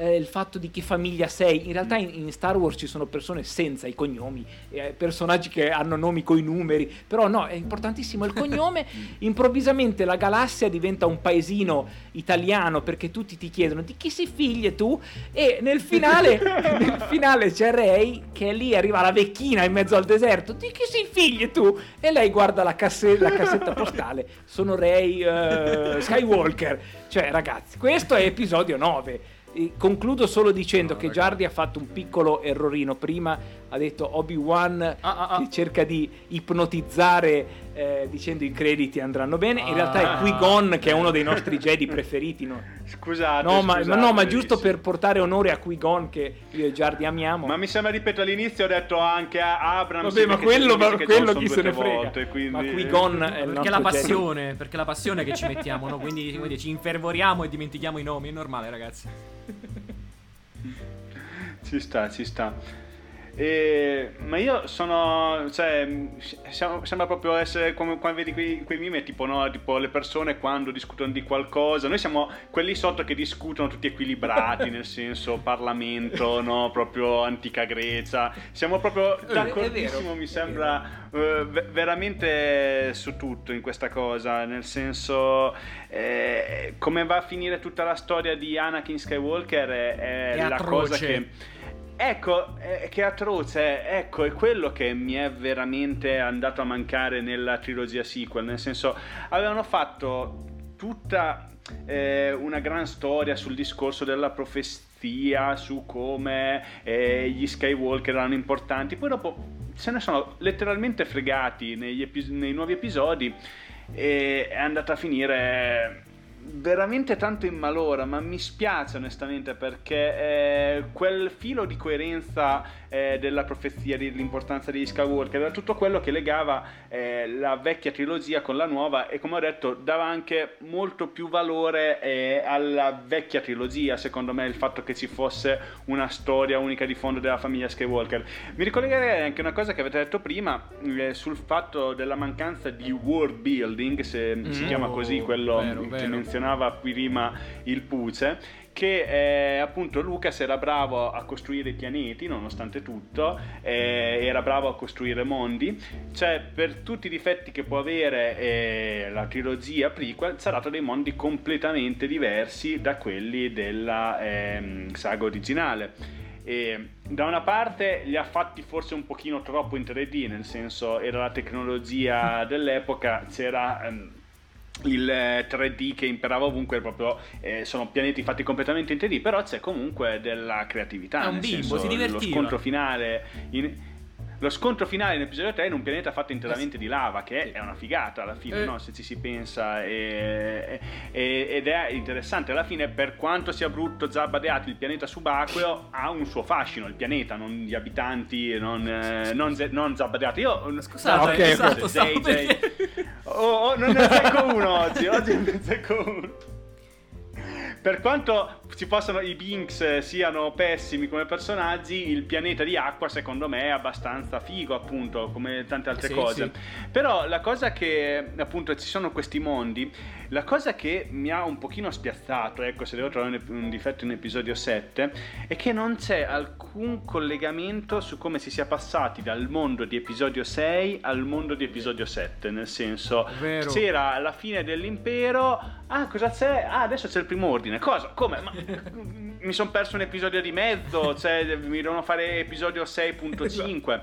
S1: eh, il fatto di che famiglia sei. In realtà in, in Star Wars ci sono persone senza i cognomi, eh, personaggi che hanno nomi coi numeri, però no, è importantissimo il cognome. Improvvisamente la galassia diventa un paesino italiano perché tutti ti chiedono di chi sei figlia tu e nel finale, nel finale c'è Ray che lì arriva la vecchina in mezzo al deserto, di chi sei figlia tu? E lei guarda la, casse- la cassetta postale, sono Ray uh, Skywalker. Cioè ragazzi, questo è episodio 9 concludo solo dicendo no, che Giardi ha fatto un piccolo errorino. Prima ha detto Obi-Wan ah, ah, ah. che cerca di ipnotizzare eh, dicendo i crediti andranno bene. In realtà è ah. Qui-Gon che è uno dei nostri Jedi preferiti. No?
S2: Scusate,
S1: no,
S2: scusate,
S1: ma, no, ma giusto per portare onore a Qui-Gon che io e Giardi amiamo.
S2: Ma mi sembra, ripeto, all'inizio ho detto anche a Abrams.
S1: Vabbè, ma quello, ma quello chi se ne frega. Volte, quindi... Ma Qui-Gon è il
S3: perché la passione, Jedi. perché la passione che ci mettiamo, no? quindi, quindi ci infervoriamo e dimentichiamo i nomi, è normale, ragazzi.
S2: ci sta, ci sta. E, ma io sono, cioè, sembra proprio essere come quando vedi quei, quei meme, tipo, no, tipo le persone quando discutono di qualcosa. Noi siamo quelli sotto che discutono tutti equilibrati, nel senso Parlamento, no, proprio antica Grecia. Siamo proprio d'accordissimo, mi sembra, uh, veramente su tutto in questa cosa, nel senso eh, come va a finire tutta la storia di Anakin Skywalker è, è, è la cosa che Ecco, eh, che atroce, ecco, è quello che mi è veramente andato a mancare nella trilogia sequel, nel senso, avevano fatto tutta eh, una gran storia sul discorso della profezia, su come eh, gli Skywalker erano importanti, poi dopo se ne sono letteralmente fregati epi- nei nuovi episodi e è andata a finire veramente tanto in malora, ma mi spiace onestamente perché eh, quel filo di coerenza eh, della profezia, dell'importanza degli Skywalker, era tutto quello che legava eh, la vecchia trilogia con la nuova e come ho detto dava anche molto più valore eh, alla vecchia trilogia, secondo me il fatto che ci fosse una storia unica di fondo della famiglia Skywalker. Mi ricollegherei anche una cosa che avete detto prima eh, sul fatto della mancanza di world building, se mm. si chiama così quello vero, che vero. Menzionava prima il Puce che eh, appunto Lucas era bravo a costruire pianeti nonostante tutto, eh, era bravo a costruire mondi, cioè per tutti i difetti che può avere eh, la trilogia prequel sarà dato dei mondi completamente diversi da quelli della ehm, saga originale. E da una parte li ha fatti forse un pochino troppo in 3D, nel senso era la tecnologia dell'epoca, c'era ehm, il 3D eh, che imperava ovunque proprio eh, sono pianeti fatti completamente in 3D però c'è comunque della creatività
S3: è un bimbo, senso, si divertiva
S2: lo scontro finale in, lo scontro finale in episodio 3 è in un pianeta fatto interamente di lava, che è una figata alla fine, eh. no? se ci si pensa, e, e, ed è interessante. Alla fine, per quanto sia brutto Zabba the Hutt, il pianeta subacqueo ha un suo fascino, il pianeta, non gli abitanti, non, eh, non, non Zabba the Hutt. Io,
S3: scusate, no, okay, esatto,
S2: JJ, oh, oh, non ne secco uno oggi, oggi non ne secco uno per quanto ci possano, i Binks eh, siano pessimi come personaggi, il pianeta di acqua secondo me è abbastanza figo, appunto, come tante altre sì, cose. Sì. Però la cosa che, appunto, ci sono questi mondi, la cosa che mi ha un pochino spiazzato, ecco, se devo trovare un difetto in episodio 7, è che non c'è alcun collegamento su come si sia passati dal mondo di episodio 6 al mondo di episodio 7, nel senso, Vero. c'era la fine dell'impero, ah, cosa c'è? Ah, adesso c'è il primo ordine. Cosa? Come? Ma mi sono perso un episodio di mezzo, cioè mi devono fare episodio 6.5.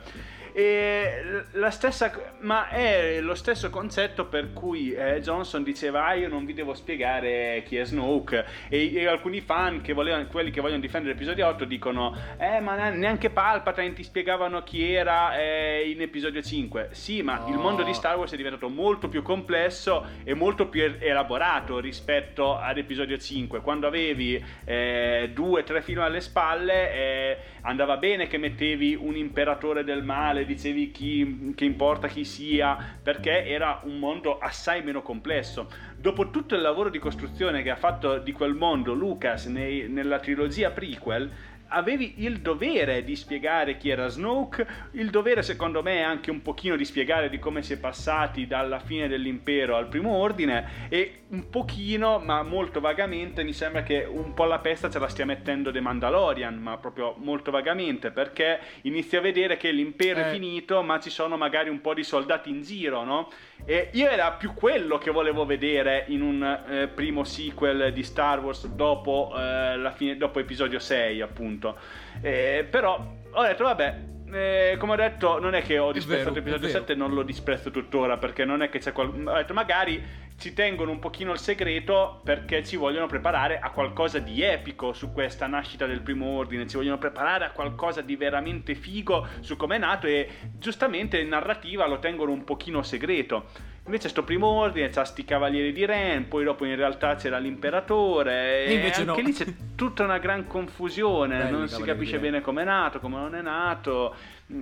S2: E la stessa, ma è lo stesso concetto per cui eh, Johnson diceva: ah, Io non vi devo spiegare chi è Snoke. E, e alcuni fan, che volevano, quelli che vogliono difendere l'episodio 8, dicono: Eh, ma neanche Palpatine ti spiegavano chi era eh, in episodio 5. Sì, ma oh. il mondo di Star Wars è diventato molto più complesso e molto più elaborato rispetto ad episodio 5. Quando avevi eh, due, tre film alle spalle, eh, andava bene che mettevi un imperatore del male dicevi chi, che importa chi sia, perché era un mondo assai meno complesso. Dopo tutto il lavoro di costruzione che ha fatto di quel mondo Lucas nei, nella trilogia prequel, avevi il dovere di spiegare chi era Snoke, il dovere secondo me è anche un pochino di spiegare di come si è passati dalla fine dell'impero al primo ordine e un pochino, ma molto vagamente, mi sembra che un po' la pesta ce la stia mettendo The Mandalorian, ma proprio molto vagamente, perché inizia a vedere che l'impero eh. è finito, ma ci sono magari un po' di soldati in giro, no? E io era più quello che volevo vedere in un eh, primo sequel di Star Wars dopo, eh, fine, dopo episodio 6, appunto. Eh, però ho detto, vabbè, eh, come ho detto, non è che ho disprezzato l'episodio 7 e non lo disprezzo tuttora, perché non è che c'è qualcosa. Ho detto, magari ci tengono un pochino il segreto perché ci vogliono preparare a qualcosa di epico su questa nascita del primo ordine, ci vogliono preparare a qualcosa di veramente figo su come è nato e giustamente in narrativa lo tengono un pochino segreto. Invece sto primo ordine c'ha sti cavalieri di Ren, poi dopo in realtà c'era l'imperatore e, e anche no. lì c'è tutta una gran confusione, Belli, non si capisce bene come è nato, come non è nato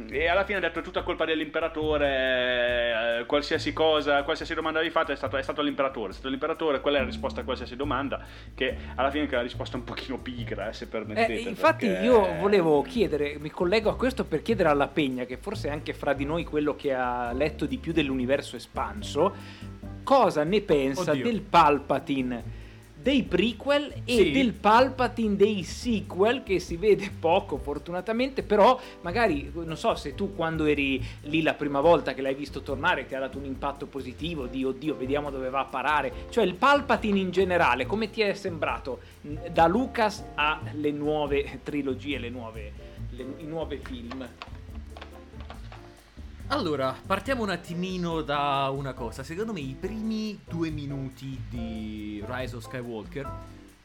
S2: e alla fine ha detto tutta colpa dell'imperatore, eh, qualsiasi cosa, qualsiasi domanda avevi fatto è stato, è stato l'imperatore, è stato l'imperatore, quella è la risposta a qualsiasi domanda, che alla fine è una risposta un pochino pigra, eh, se permettete.
S1: Eh, infatti perché... io volevo chiedere, mi collego a questo per chiedere alla Pegna, che forse è anche fra di noi quello che ha letto di più dell'universo espanso, cosa ne pensa Oddio. del Palpatine dei prequel e sì. del Palpatine dei sequel che si vede poco fortunatamente però magari non so se tu quando eri lì la prima volta che l'hai visto tornare ti ha dato un impatto positivo di oddio vediamo dove va a parare cioè il Palpatine in generale come ti è sembrato da Lucas alle nuove trilogie le nuove, le, i nuovi film
S3: allora, partiamo un attimino da una cosa. Secondo me i primi due minuti di Rise of Skywalker.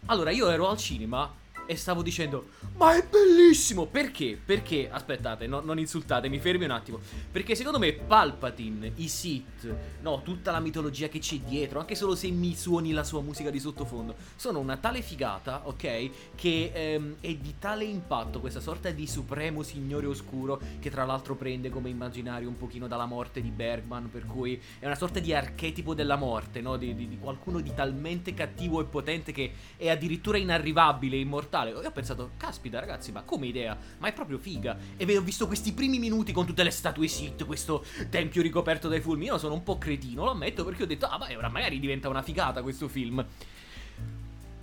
S3: Allora, io ero al cinema e stavo dicendo ma è bellissimo perché? perché aspettate no, non insultatemi fermi un attimo perché secondo me Palpatine i Sith no tutta la mitologia che c'è dietro anche solo se mi suoni la sua musica di sottofondo sono una tale figata ok che ehm, è di tale impatto questa sorta di supremo signore oscuro che tra l'altro prende come immaginario un pochino dalla morte di Bergman per cui è una sorta di archetipo della morte no? di, di, di qualcuno di talmente cattivo e potente che è addirittura inarrivabile immortale totale. Io ho pensato, caspita ragazzi, ma come idea? Ma è proprio figa. E ho visto questi primi minuti con tutte le statue Sith, questo tempio ricoperto dai fulmini. Io sono un po' cretino, lo ammetto, perché ho detto, ah, beh, ora magari diventa una figata questo film.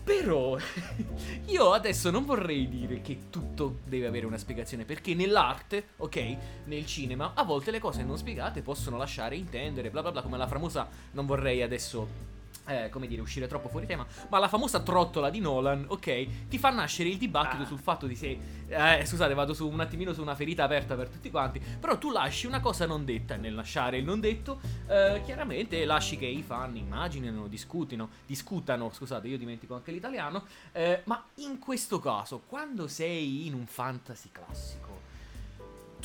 S3: Però io adesso non vorrei dire che tutto deve avere una spiegazione, perché nell'arte, ok, nel cinema, a volte le cose non spiegate possono lasciare intendere, bla bla bla, come la famosa, non vorrei adesso eh, come dire, uscire troppo fuori tema, ma la famosa trottola di Nolan, ok, ti fa nascere il dibattito ah. sul fatto di se, eh, scusate, vado su un attimino su una ferita aperta per tutti quanti, però tu lasci una cosa non detta nel lasciare il non detto, eh, chiaramente lasci che i fan immaginino, discutino, discutano, scusate, io dimentico anche l'italiano, eh, ma in questo caso, quando sei in un fantasy classico,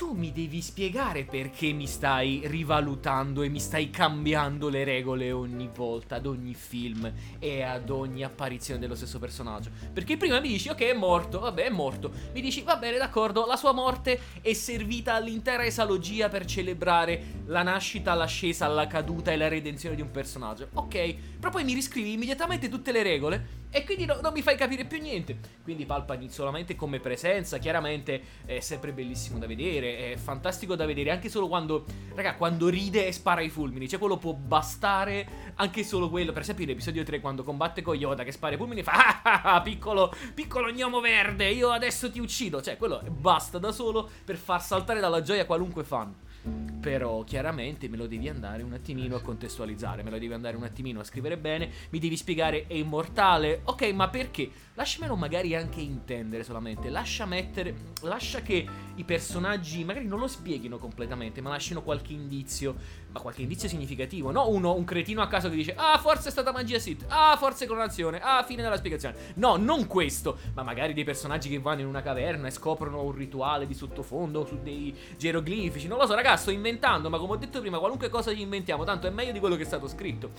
S3: tu mi devi spiegare perché mi stai rivalutando e mi stai cambiando le regole ogni volta, ad ogni film e ad ogni apparizione dello stesso personaggio. Perché prima mi dici, ok, è morto, vabbè, è morto. Mi dici, va bene, d'accordo, la sua morte è servita all'intera esalogia per celebrare la nascita, l'ascesa, la caduta e la redenzione di un personaggio. Ok, però poi mi riscrivi immediatamente tutte le regole e quindi no, non mi fai capire più niente. Quindi Palpatine solamente come presenza, chiaramente è sempre bellissimo da vedere, è fantastico da vedere anche solo quando, raga, quando ride e spara i fulmini. Cioè quello può bastare anche solo quello. Per esempio in episodio 3 quando combatte con Yoda che spara i fulmini fa ah, ah, ah, piccolo, piccolo gnomo verde, io adesso ti uccido. Cioè quello basta da solo per far saltare dalla gioia qualunque fan. Però chiaramente me lo devi andare un attimino a contestualizzare, me lo devi andare un attimino a scrivere bene, mi devi spiegare è immortale. Ok, ma perché? Lasciamelo magari anche intendere solamente, lascia mettere, lascia che i personaggi magari non lo spieghino completamente, ma lasciano qualche indizio, ma qualche indizio significativo, no uno, un cretino a caso che dice "Ah, forse è stata magia Sith. Ah, forse coronazione. Ah, fine della spiegazione". No, non questo, ma magari dei personaggi che vanno in una caverna e scoprono un rituale di sottofondo su dei geroglifici. Non lo so, ragazzi, sto inventando, ma come ho detto prima, qualunque cosa gli inventiamo, tanto è meglio di quello che è stato scritto.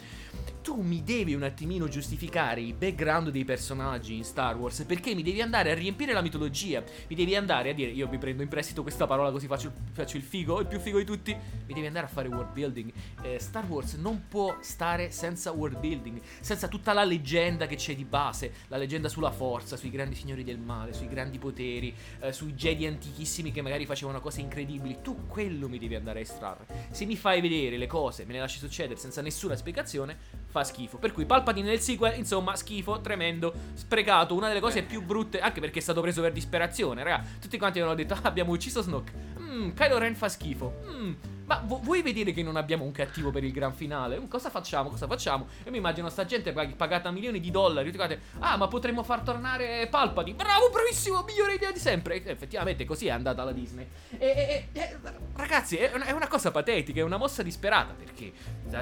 S3: Tu mi devi un attimino giustificare i background dei personaggi in Star Wars perché mi devi andare a riempire la mitologia, mi devi andare a dire io vi prendo in prestito questa parola così faccio, faccio il figo, il più figo di tutti, mi devi andare a fare world building. Eh, Star Wars non può stare senza world building, senza tutta la leggenda che c'è di base, la leggenda sulla forza, sui grandi signori del male, sui grandi poteri, eh, sui Jedi antichissimi che magari facevano cose incredibili. Tu quello mi devi andare a estrarre. Se mi fai vedere le cose, me le lasci succedere senza nessuna spiegazione, fa schifo. Per cui Palpatine nel sequel, insomma, schifo, tremendo, sprecato, una delle cose più brutte, anche perché è stato preso per disperazione, raga. Tutti quanti avevano detto, ah, abbiamo ucciso Snoke. Mmm, Kylo Ren fa schifo. Mmm, ma vu- vuoi vedere che non abbiamo un cattivo per il gran finale? Mm, Cosa facciamo? Cosa facciamo? Io mi immagino sta gente pag- pagata milioni di dollari. Tutti ah, ma potremmo far tornare Palpatine. Bravo, bravissimo, migliore idea di sempre. E effettivamente così è andata la Disney. E, e- e- ragazzi, è una, è una cosa patetica, è una mossa disperata. Perché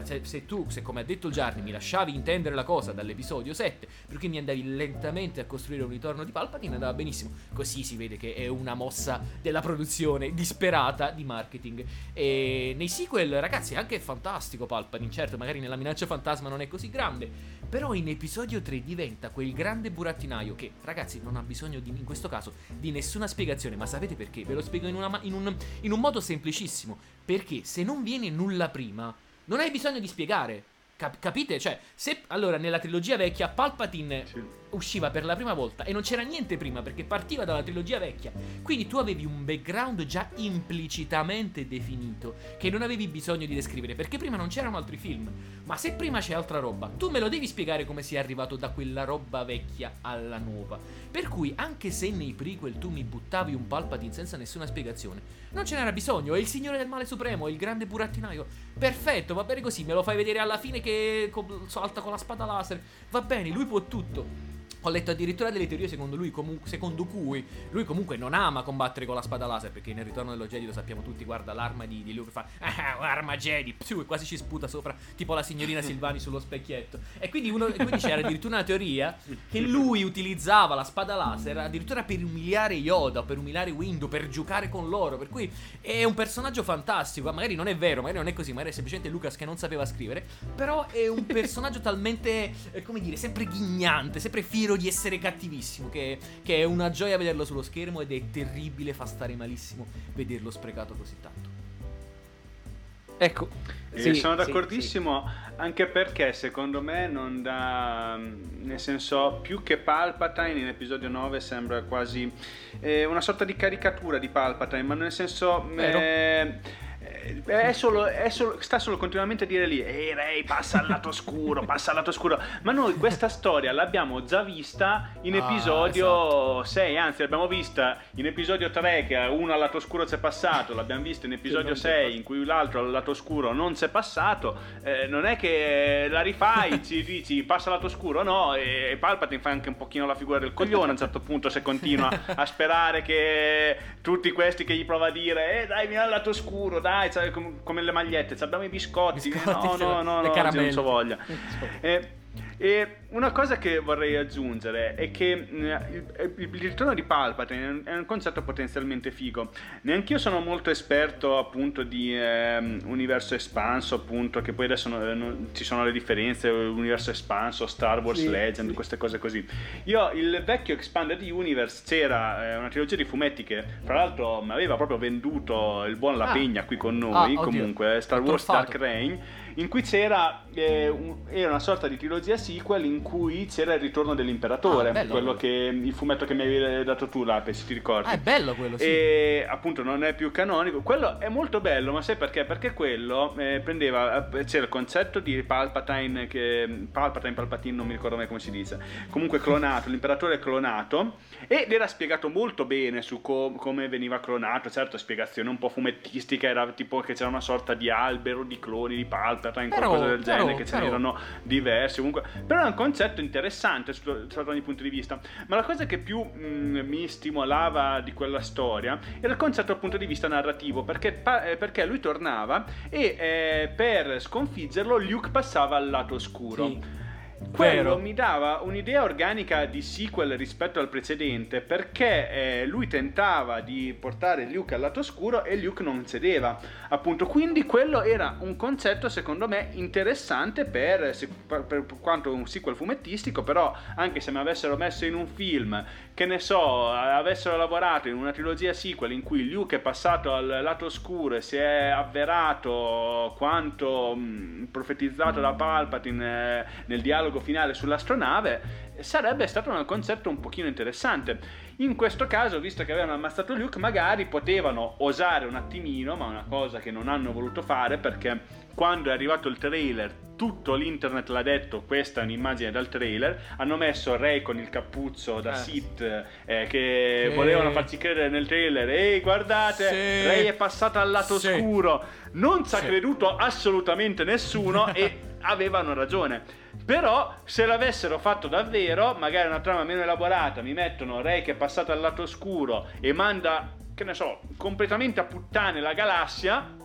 S3: se, se tu, se come ha detto il Giarni, mi lasciavi intendere la cosa dall'episodio 7, perché mi andavi lentamente a costruire un ritorno di Palpatine, andava benissimo. Così si vede che è una mossa della produzione disperata di marketing. E nei sequel, ragazzi, è anche fantastico Palpatine. Certo, magari nella minaccia fantasma non è così grande. Però in episodio 3 diventa quel grande burattinaio che, ragazzi, non ha bisogno di, in questo caso di nessuna spiegazione. Ma sapete perché? Ve lo spiego in, una in un, in un modo semplicissimo. Perché se non viene nulla prima, non hai bisogno di spiegare. Cap- capite? Cioè, se allora nella trilogia vecchia Palpatine
S2: Sì.
S3: Usciva per la prima volta e non c'era niente prima perché partiva dalla trilogia vecchia. Quindi tu avevi un background già implicitamente definito che non avevi bisogno di descrivere perché prima non c'erano altri film. Ma se prima c'è altra roba, tu me lo devi spiegare come sei arrivato da quella roba vecchia alla nuova. Per cui anche se nei prequel tu mi buttavi un Palpatine senza nessuna spiegazione, non ce n'era bisogno. È il Signore del Male Supremo, è il grande burattinaio. Perfetto, va bene così. Me lo fai vedere alla fine che salta con la spada laser. Va bene, lui può tutto. Ho letto addirittura delle teorie secondo lui, comu- secondo cui lui comunque non ama combattere con la spada laser, perché nel ritorno dello Jedi lo sappiamo tutti, guarda l'arma di, di Luke fa ah, arma Jedi, psiu, e quasi ci sputa sopra, tipo la signorina Silvani sullo specchietto. E quindi, uno, quindi c'era addirittura una teoria che lui utilizzava la spada laser addirittura per umiliare Yoda, per umiliare Windu, per giocare con loro, per cui è un personaggio fantastico, magari non è vero, magari non è così, magari è semplicemente Lucas che non sapeva scrivere, però è un personaggio talmente, eh, come dire, sempre ghignante, sempre fiero di essere cattivissimo, che, che è una gioia vederlo sullo schermo ed è terribile, fa stare malissimo vederlo sprecato così tanto.
S1: Ecco,
S2: Eh,
S1: sì,
S2: sono
S1: sì,
S2: d'accordissimo anche perché secondo me non dà nel senso più che Palpatine in episodio 9 sembra quasi eh, una sorta di caricatura di Palpatine ma nel senso
S1: Vero.
S2: eh, è solo, è solo- sta solo continuamente a dire lì ehi Rey passa al lato oscuro passa al lato oscuro. Ma noi questa storia l'abbiamo già vista in
S3: Ah,
S2: episodio 6 anzi l'abbiamo vista in episodio 3 che uno al lato oscuro c'è passato l'abbiamo vista in episodio
S1: non c'è
S2: 6 in cui l'altro al lato oscuro non c'è passato, eh, non è che la rifai, ci dici passa al lato oscuro, no, e Palpatine fa anche un pochino la figura del coglione a un certo punto se continua a sperare che tutti questi che gli prova a dire, eh dai vieni al lato oscuro, dai, com- come le magliette, ci abbiamo i biscotti,
S3: Biscotti,
S2: no, no, no,
S3: le
S2: no, oggi
S3: caramelle.
S2: non so voglia. Eh, e una cosa che vorrei aggiungere è che mm, il, ritorno di Palpatine è un concetto potenzialmente figo. Neanch'io sono molto esperto appunto di ehm, universo espanso, appunto, che poi adesso no- non- ci sono le differenze, universo espanso, Star Wars
S1: Sì,
S2: Legend,
S1: sì.
S2: queste cose così. Io il vecchio Expanded Universe c'era eh, una trilogia di fumetti che fra l'altro mi aveva proprio venduto il buon Lapegna qui con noi,
S3: Ah,
S2: comunque Star
S3: Ho
S2: Wars. Dark Reign in cui c'era eh, un- era una sorta di trilogia sequel in cui c'era il ritorno dell'imperatore,
S3: Ah,
S2: quello. che il fumetto che mi avevi dato tu, Lape, se ti ricordi.
S3: Ah, è bello quello, sì.
S2: E appunto non è più canonico. Quello è molto bello, ma sai perché? Perché quello eh, prendeva. eh, C'era il concetto di Palpatine, che. Palpatine, Palpatine, non mi ricordo mai come si dice. Comunque clonato, l'imperatore clonato. Ed era spiegato molto bene su co- come veniva clonato. Certo, spiegazione un po' fumettistica, era tipo che c'era una sorta di albero di cloni di Palpatine,
S3: Però-
S2: qualcosa del
S3: però-
S2: genere, che ce
S3: però-
S2: n'erano diversi. Comunque, però è un concetto interessante sotto, ogni punto di vista. Ma la cosa che più mm, mi stimolava di quella storia era il concetto dal punto di vista narrativo, perché, pa- eh, perché lui tornava e eh, per sconfiggerlo Luke passava al lato oscuro.
S1: Sì.
S2: Quello
S3: Vero.
S2: mi dava un'idea organica di sequel rispetto al precedente perché eh, lui tentava di portare Luke al lato oscuro e Luke non cedeva appunto quindi quello era un concetto secondo me interessante per, per- per quanto un sequel fumettistico però anche se mi avessero messo in un film che ne so avessero lavorato in una trilogia sequel in cui Luke è passato al lato oscuro e si è avverato quanto mh, profetizzato da Palpatine eh, nel dialogo finale sull'astronave sarebbe stato un concetto un pochino interessante. In questo caso visto che avevano ammazzato Luke magari potevano osare un attimino ma una cosa che non hanno voluto fare perché quando è arrivato il trailer tutto l'internet l'ha detto questa è un'immagine dal trailer hanno messo Ray con il cappuccio da
S3: Eh.
S2: Sith eh, che
S3: Sì.
S2: volevano farci credere nel trailer ehi guardate
S3: Sì.
S2: Ray è passata al lato
S3: Sì.
S2: oscuro non ci ha
S3: Sì.
S2: creduto assolutamente nessuno e avevano ragione però se l'avessero fatto davvero magari una trama meno elaborata mi mettono Ray che è passata al lato oscuro e manda che ne so completamente a puttane la galassia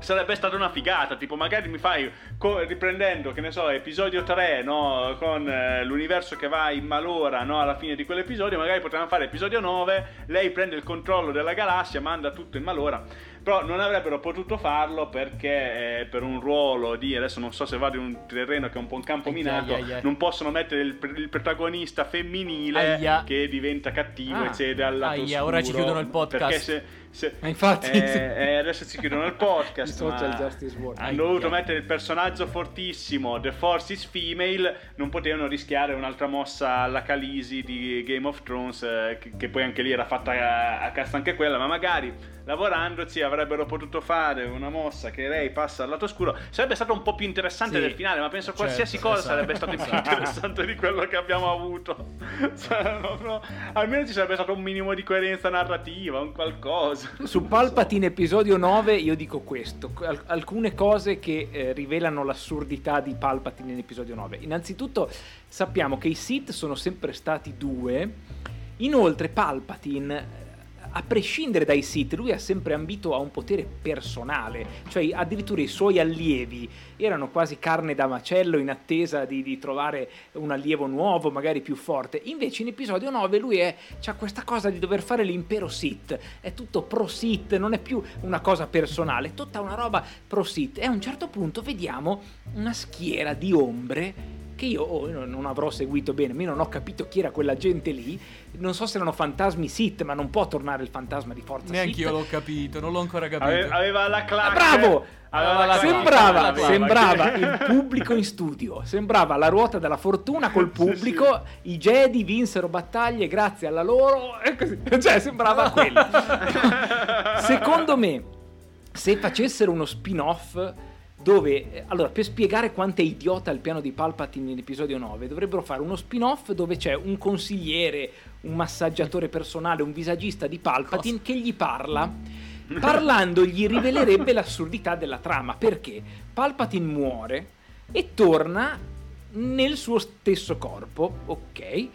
S2: Sarebbe stata una figata, tipo magari mi fai co- riprendendo, che ne so, episodio 3, no, con eh, l'universo che va in malora, no, alla fine di quell'episodio, magari potevamo fare episodio 9, lei prende il controllo della galassia, manda tutto in malora, però non avrebbero potuto farlo perché eh, per un ruolo di, adesso non so se vado in un terreno che è un po' un campo minato,
S3: aia, aia.
S2: non possono mettere il, il protagonista femminile
S3: Aia.
S2: che diventa cattivo
S1: Ah.
S2: e cede al lato
S3: Aia, ora ci chiudono il podcast.
S2: Perché se, se-
S1: Ma infatti-
S2: eh, eh, adesso ci chiudono il podcast.
S1: Social
S2: ma
S1: justice warrior.
S2: Hanno dovuto mettere il personaggio fortissimo, The Force is Female, non potevano rischiare un'altra mossa alla Calisi di Game of Thrones, eh, che, che poi anche lì era fatta a, a cassa anche quella, ma magari lavorandoci avrebbero potuto fare una mossa che lei passa al lato oscuro. Sarebbe stato un po' più interessante
S1: Sì.
S2: del finale, ma penso
S3: Certo,
S2: qualsiasi cosa
S3: esatto.
S2: sarebbe stato più
S3: Esatto.
S2: interessante di quello che abbiamo avuto. Cioè, no, no, almeno ci sarebbe stato un minimo di coerenza narrativa, un qualcosa.
S1: Su Palpatine episodio 9 io dico questo, Al- alcune cose che eh, rivelano l'assurdità di Palpatine in episodio 9. Innanzitutto sappiamo che i Sith sono sempre stati due, inoltre Palpatine a prescindere dai Sith, lui ha sempre ambito a un potere personale, cioè addirittura i suoi allievi erano quasi carne da macello in attesa di, di trovare un allievo nuovo, magari più forte. Invece in episodio 9 lui è, c'ha questa cosa di dover fare l'impero Sith, è tutto pro Sith, non è più una cosa personale, è tutta una roba pro Sith. E a un certo punto vediamo una schiera di ombre che io oh, io non avrò seguito bene, io non ho capito chi era quella gente lì, non so se erano fantasmi Sith, ma non può tornare il fantasma di forza
S3: Neanche
S1: Sith.
S3: io l'ho capito, non l'ho ancora capito.
S2: Ave- aveva la.
S1: Ah, bravo!
S2: Aveva la clac-
S1: sembrava,
S2: aveva-
S1: sembrava il pubblico in studio, sembrava la ruota della fortuna col
S2: Sì,
S1: pubblico, i Jedi vinsero battaglie grazie alla loro, e così. cioè sembrava quello. Secondo me, se facessero uno spin-off dove, eh, allora, per spiegare quanto è idiota il piano di Palpatine in episodio 9, dovrebbero fare uno spin-off dove c'è un consigliere, un massaggiatore personale, un visagista di Palpatine che gli parla. Parlando gli rivelerebbe l'assurdità della trama, perché Palpatine muore e torna nel suo stesso corpo, ok?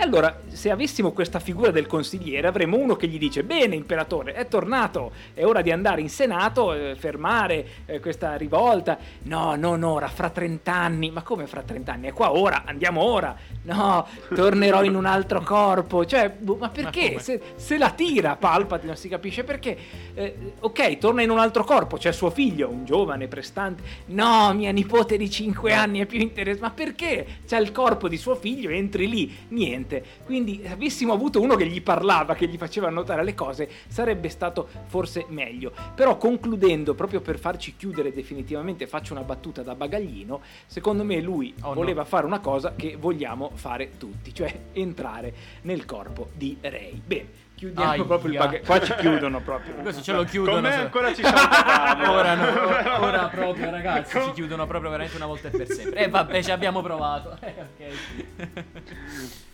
S1: E allora, se avessimo questa figura del consigliere, avremmo uno che gli dice: Bene, imperatore, è tornato, è ora di andare in senato, eh, fermare eh, questa rivolta. No, non ora, fra 30 anni. Ma come fra 30 anni? È qua ora, andiamo ora. No, tornerò in un altro corpo. Cioè, boh, ma perché?
S3: come?
S1: se, se la tira Palpatine, non si capisce perché. Eh, ok, torna in un altro corpo, c'è suo figlio, un giovane prestante. No, mia nipote di 5 anni è più interessante. Ma perché? C'è il corpo di suo figlio, entri lì. Niente niente. Quindi se avessimo avuto uno che gli parlava, che gli faceva notare le cose, sarebbe stato forse meglio. Però concludendo, proprio per farci chiudere definitivamente, faccio una battuta da bagaglino, secondo me lui oh, voleva no. fare una cosa che vogliamo fare tutti, cioè entrare nel corpo di Ray. Bene chiudiamo Aia. proprio il bagaglio. Qua ci chiudono proprio.
S3: Questo ce lo chiudono.
S2: Con me ancora ci salutiamo.
S3: ora, no, ora proprio, ragazzi. Con... Ci chiudono proprio veramente una volta e per sempre. E eh, vabbè, ci abbiamo provato. Eh, ok.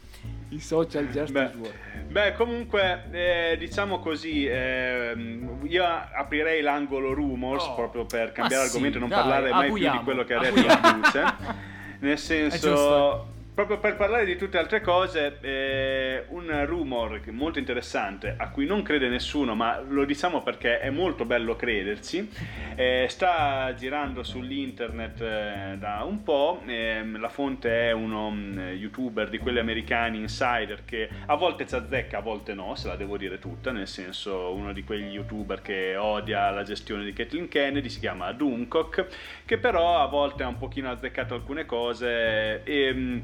S1: I social justice
S2: beh, beh comunque, eh, diciamo così, eh, io aprirei l'angolo rumors oh. proprio per cambiare argomento e non dai, parlare mai più di quello che ha detto la Luce. Nel senso Proprio per parlare di tutte altre cose, eh, un rumor molto interessante a cui non crede nessuno, ma lo diciamo perché è molto bello crederci, eh, sta girando sull'internet eh, da un po', ehm, la fonte è uno um, youtuber di quelli americani insider che a volte ci azzecca, a volte no, se la devo dire tutta, nel senso uno di quegli youtuber che odia la gestione di Kathleen Kennedy, si chiama Duncock, che però a volte ha un pochino azzeccato alcune cose e mm,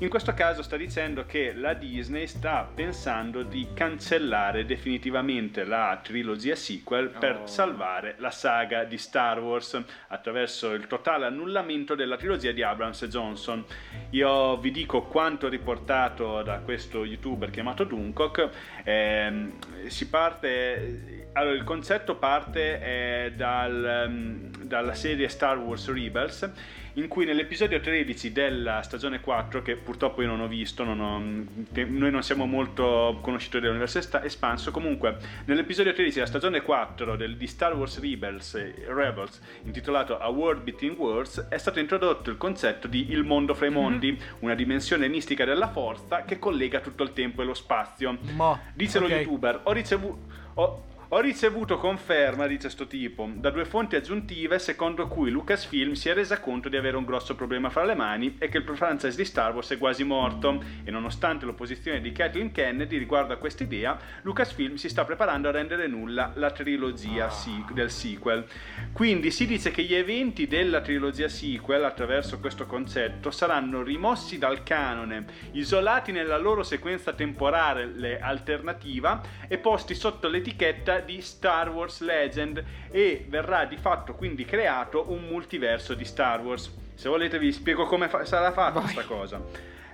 S2: in questo caso sta dicendo che la Disney sta pensando di cancellare definitivamente la trilogia sequel per oh. salvare la saga di Star Wars attraverso il totale annullamento della trilogia di Abrams e Johnson. Io vi dico quanto riportato da questo youtuber chiamato Duncock. Eh, si parte allora, il concetto parte eh, dal, um, dalla serie Star Wars Rebels in cui nell'episodio 13 della stagione 4, che purtroppo io non ho visto, non ho, noi non siamo molto conoscitori dell'universo espanso, comunque nell'episodio 13 della stagione 4 del, di Star Wars Rebels, Rebels, intitolato A World Between Worlds, è stato introdotto il concetto di il mondo fra i mhm. mondi, mm-hmm. una dimensione mistica della forza che collega tutto il tempo e lo spazio.
S3: Ma,
S2: Dice okay. lo youtuber, ho ricevuto... Ho ricevuto conferma, dice sto tipo, da due fonti aggiuntive secondo cui Lucasfilm si è resa conto di avere un grosso problema fra le mani e che il franchise di Star Wars è quasi morto e nonostante l'opposizione di Kathleen Kennedy riguardo a questa idea, Lucasfilm si sta preparando a rendere nulla la trilogia ah. del sequel. Quindi si dice che gli eventi della trilogia sequel attraverso questo concetto saranno rimossi dal canone, isolati nella loro sequenza temporale alternativa e posti sotto l'etichetta di Star Wars Legend e verrà di fatto quindi creato un multiverso di Star Wars. Se volete vi spiego come fa- sarà fatta questa cosa.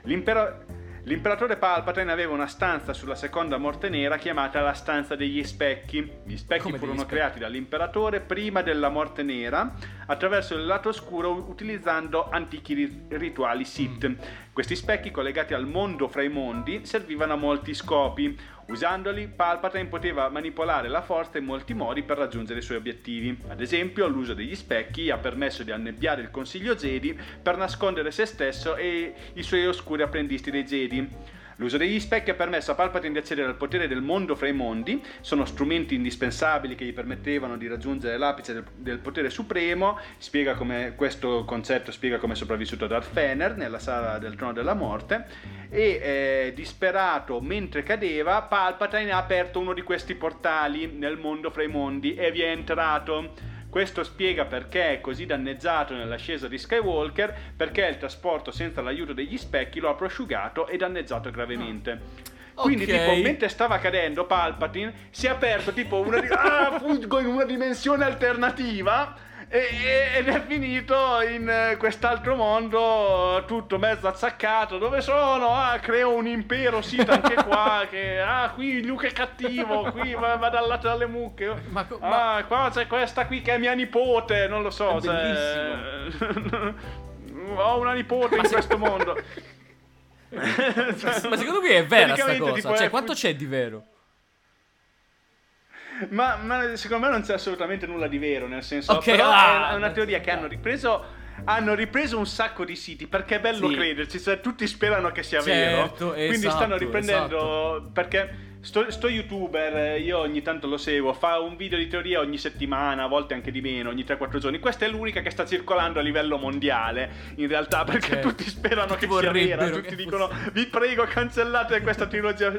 S2: L'impero- L'imperatore Palpatine aveva una stanza sulla seconda morte nera chiamata la stanza degli specchi. Gli specchi Come furono specchi? creati dall'imperatore prima della morte nera attraverso il lato oscuro utilizzando antichi rituali Sith. Mm. Questi specchi collegati al mondo fra i mondi servivano a molti scopi. Usandoli, Palpatine poteva manipolare la forza in molti modi per raggiungere i suoi obiettivi. Ad esempio, l'uso degli specchi ha permesso di annebbiare il Consiglio Jedi per nascondere se stesso e i suoi oscuri apprendisti dei Jedi. L'uso degli specchi ha permesso a Palpatine di accedere al potere del mondo fra i mondi, sono strumenti indispensabili che gli permettevano di raggiungere l'apice del, del potere supremo, spiega come, questo concetto spiega come è sopravvissuto Darth Fener nella sala del trono della morte, e eh, disperato mentre cadeva, Palpatine ha aperto uno di questi portali nel mondo fra i mondi e vi è entrato questo spiega perché è così danneggiato nell'ascesa di Skywalker, perché il trasporto senza l'aiuto degli specchi lo ha prosciugato e danneggiato gravemente. Quindi, okay. tipo, mentre stava cadendo, Palpatine si è aperto tipo una, di- ah, in una dimensione alternativa ed è finito in eh, quest'altro mondo tutto mezzo aczaccato dove sono? Ah, creo un impero Sith anche qua che ah qui Luke è cattivo qui va, va dal lato dalle mucche ma, ah ma... qua c'è questa qui che è mia nipote non lo so cioè... ho una nipote in questo mondo
S3: ma secondo me è vera questa cosa cioè quanto c'è di vero?
S2: Ma, ma, secondo me non c'è assolutamente nulla di vero, nel senso okay, però ah, è una teoria che hanno ripreso hanno ripreso un sacco di siti perché è bello sì. crederci, cioè tutti sperano che sia
S3: certo,
S2: vero.
S3: Esatto,
S2: Quindi stanno riprendendo
S3: esatto.
S2: perché sto, sto, youtuber, io ogni tanto lo seguo, fa un video di teoria ogni settimana, a volte anche di meno, ogni 3-4 giorni. Questa è l'unica che sta circolando a livello mondiale, in realtà, perché certo. tutti sperano che sia vera. Tutti dicono, fosse... vi prego, cancellate questa trilogia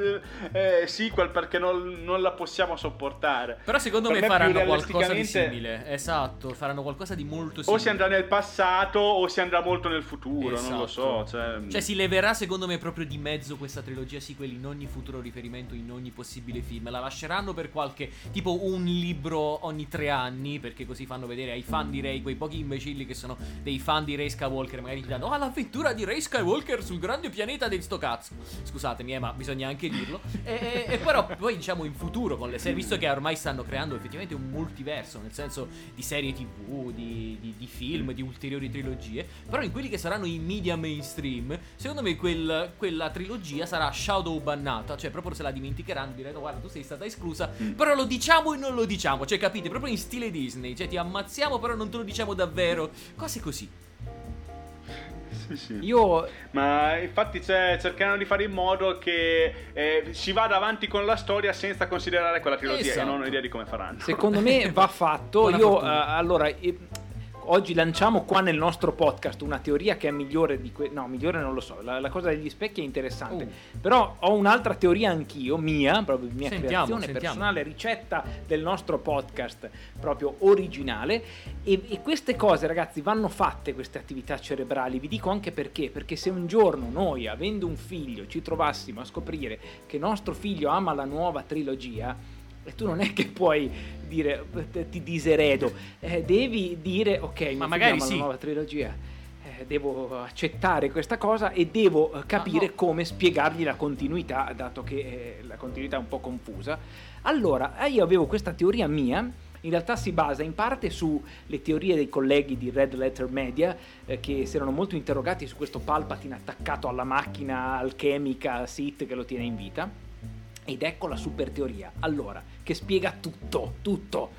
S2: eh, sequel perché non, non, la possiamo sopportare.
S3: Però secondo per me, me faranno qualcosa di simile. Esatto, faranno qualcosa di molto simile.
S2: O si andrà nel passato o si andrà molto nel futuro, esatto. non lo so. Cioè...
S3: cioè si leverà secondo me proprio di mezzo questa trilogia sequel in ogni futuro riferimento, in ogni possibile film. La lasceranno per qualche tipo un libro ogni tre anni, perché così fanno vedere ai fan di Ray, quei pochi imbecilli che sono dei fan di Ray Skywalker, magari ti danno, ah, l'avventura di Ray Skywalker sul grande pianeta di sto cazzo. Scusatemi, eh, ma bisogna anche dirlo. e, e, e, però poi diciamo in futuro con le serie, visto che ormai stanno creando effettivamente un multiverso, nel senso di serie tv, di, di, di film, di ulteriori trilogie, però in quelli che saranno i media mainstream, secondo me quel, quella trilogia sarà Shadow bannata, cioè proprio se la dimenticheranno, diranno guarda tu sei stata esclusa, mm. però lo diciamo e non lo diciamo, cioè capite, proprio in stile Disney, cioè ti ammazziamo però non te lo diciamo davvero, cose così.
S2: Sì, sì. Io... Ma infatti cioè, cercheranno di fare in modo che eh, si vada avanti con la storia senza considerare quella trilogia esatto. e non ho idea di come faranno.
S1: Secondo me va fatto. Io uh, allora oggi lanciamo qua nel nostro podcast una teoria che è migliore di que- no migliore non lo so la, la cosa degli specchi è interessante uh. però ho un'altra teoria anch'io mia proprio mia sentiamo, creazione sentiamo. personale ricetta del nostro podcast proprio originale e, e queste cose ragazzi vanno fatte queste attività cerebrali vi dico anche perché perché se un giorno noi avendo un figlio ci trovassimo a scoprire che nostro figlio ama la nuova trilogia e tu non è che puoi dire ti diseredo, eh, devi dire ok, ma magari sì. la nuova trilogia. Eh, devo accettare questa cosa e devo eh, capire no. come spiegargli la continuità, dato che eh, la continuità è un po' confusa. Allora, eh, io avevo questa teoria mia, in realtà si basa in parte sulle teorie dei colleghi di Red Letter Media eh, che si erano molto interrogati su questo Palpatine attaccato alla macchina alchemica Sith che lo tiene in vita ed ecco la super teoria. Allora, che spiega tutto, tutto.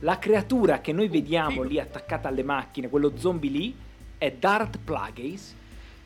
S1: La creatura che noi vediamo lì attaccata alle macchine, quello zombie lì, è Darth Plagueis,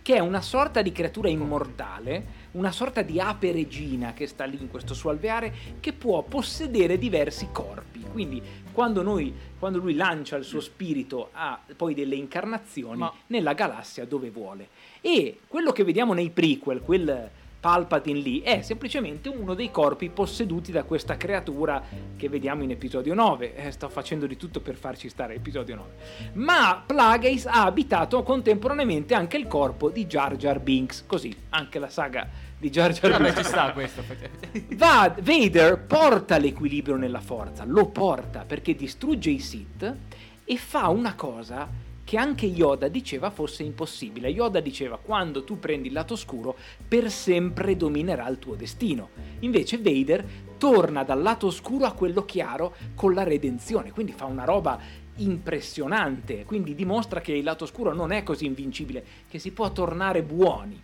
S1: che è una sorta di creatura immortale, una sorta di ape regina che sta lì in questo suo alveare, che può possedere diversi corpi. Quindi quando, noi, quando lui lancia il suo spirito ha poi delle incarnazioni Ma... nella galassia dove vuole. E quello che vediamo nei prequel, quel Palpatine lì è semplicemente uno dei corpi posseduti da questa creatura che vediamo in episodio 9. Eh, sto facendo di tutto per farci stare episodio 9. Ma Plagueis ha abitato contemporaneamente anche il corpo di Jar Jar Binks, così anche la saga di Jar Jar Binks.
S3: ci sta questo.
S1: Va, Vader porta l'equilibrio nella forza, lo porta perché distrugge i Sith e fa una cosa che anche Yoda diceva fosse impossibile. Yoda diceva quando tu prendi il lato oscuro per sempre dominerà il tuo destino. Invece Vader torna dal lato oscuro a quello chiaro con la redenzione, quindi fa una roba impressionante, quindi dimostra che il lato oscuro non è così invincibile, che si può tornare buoni.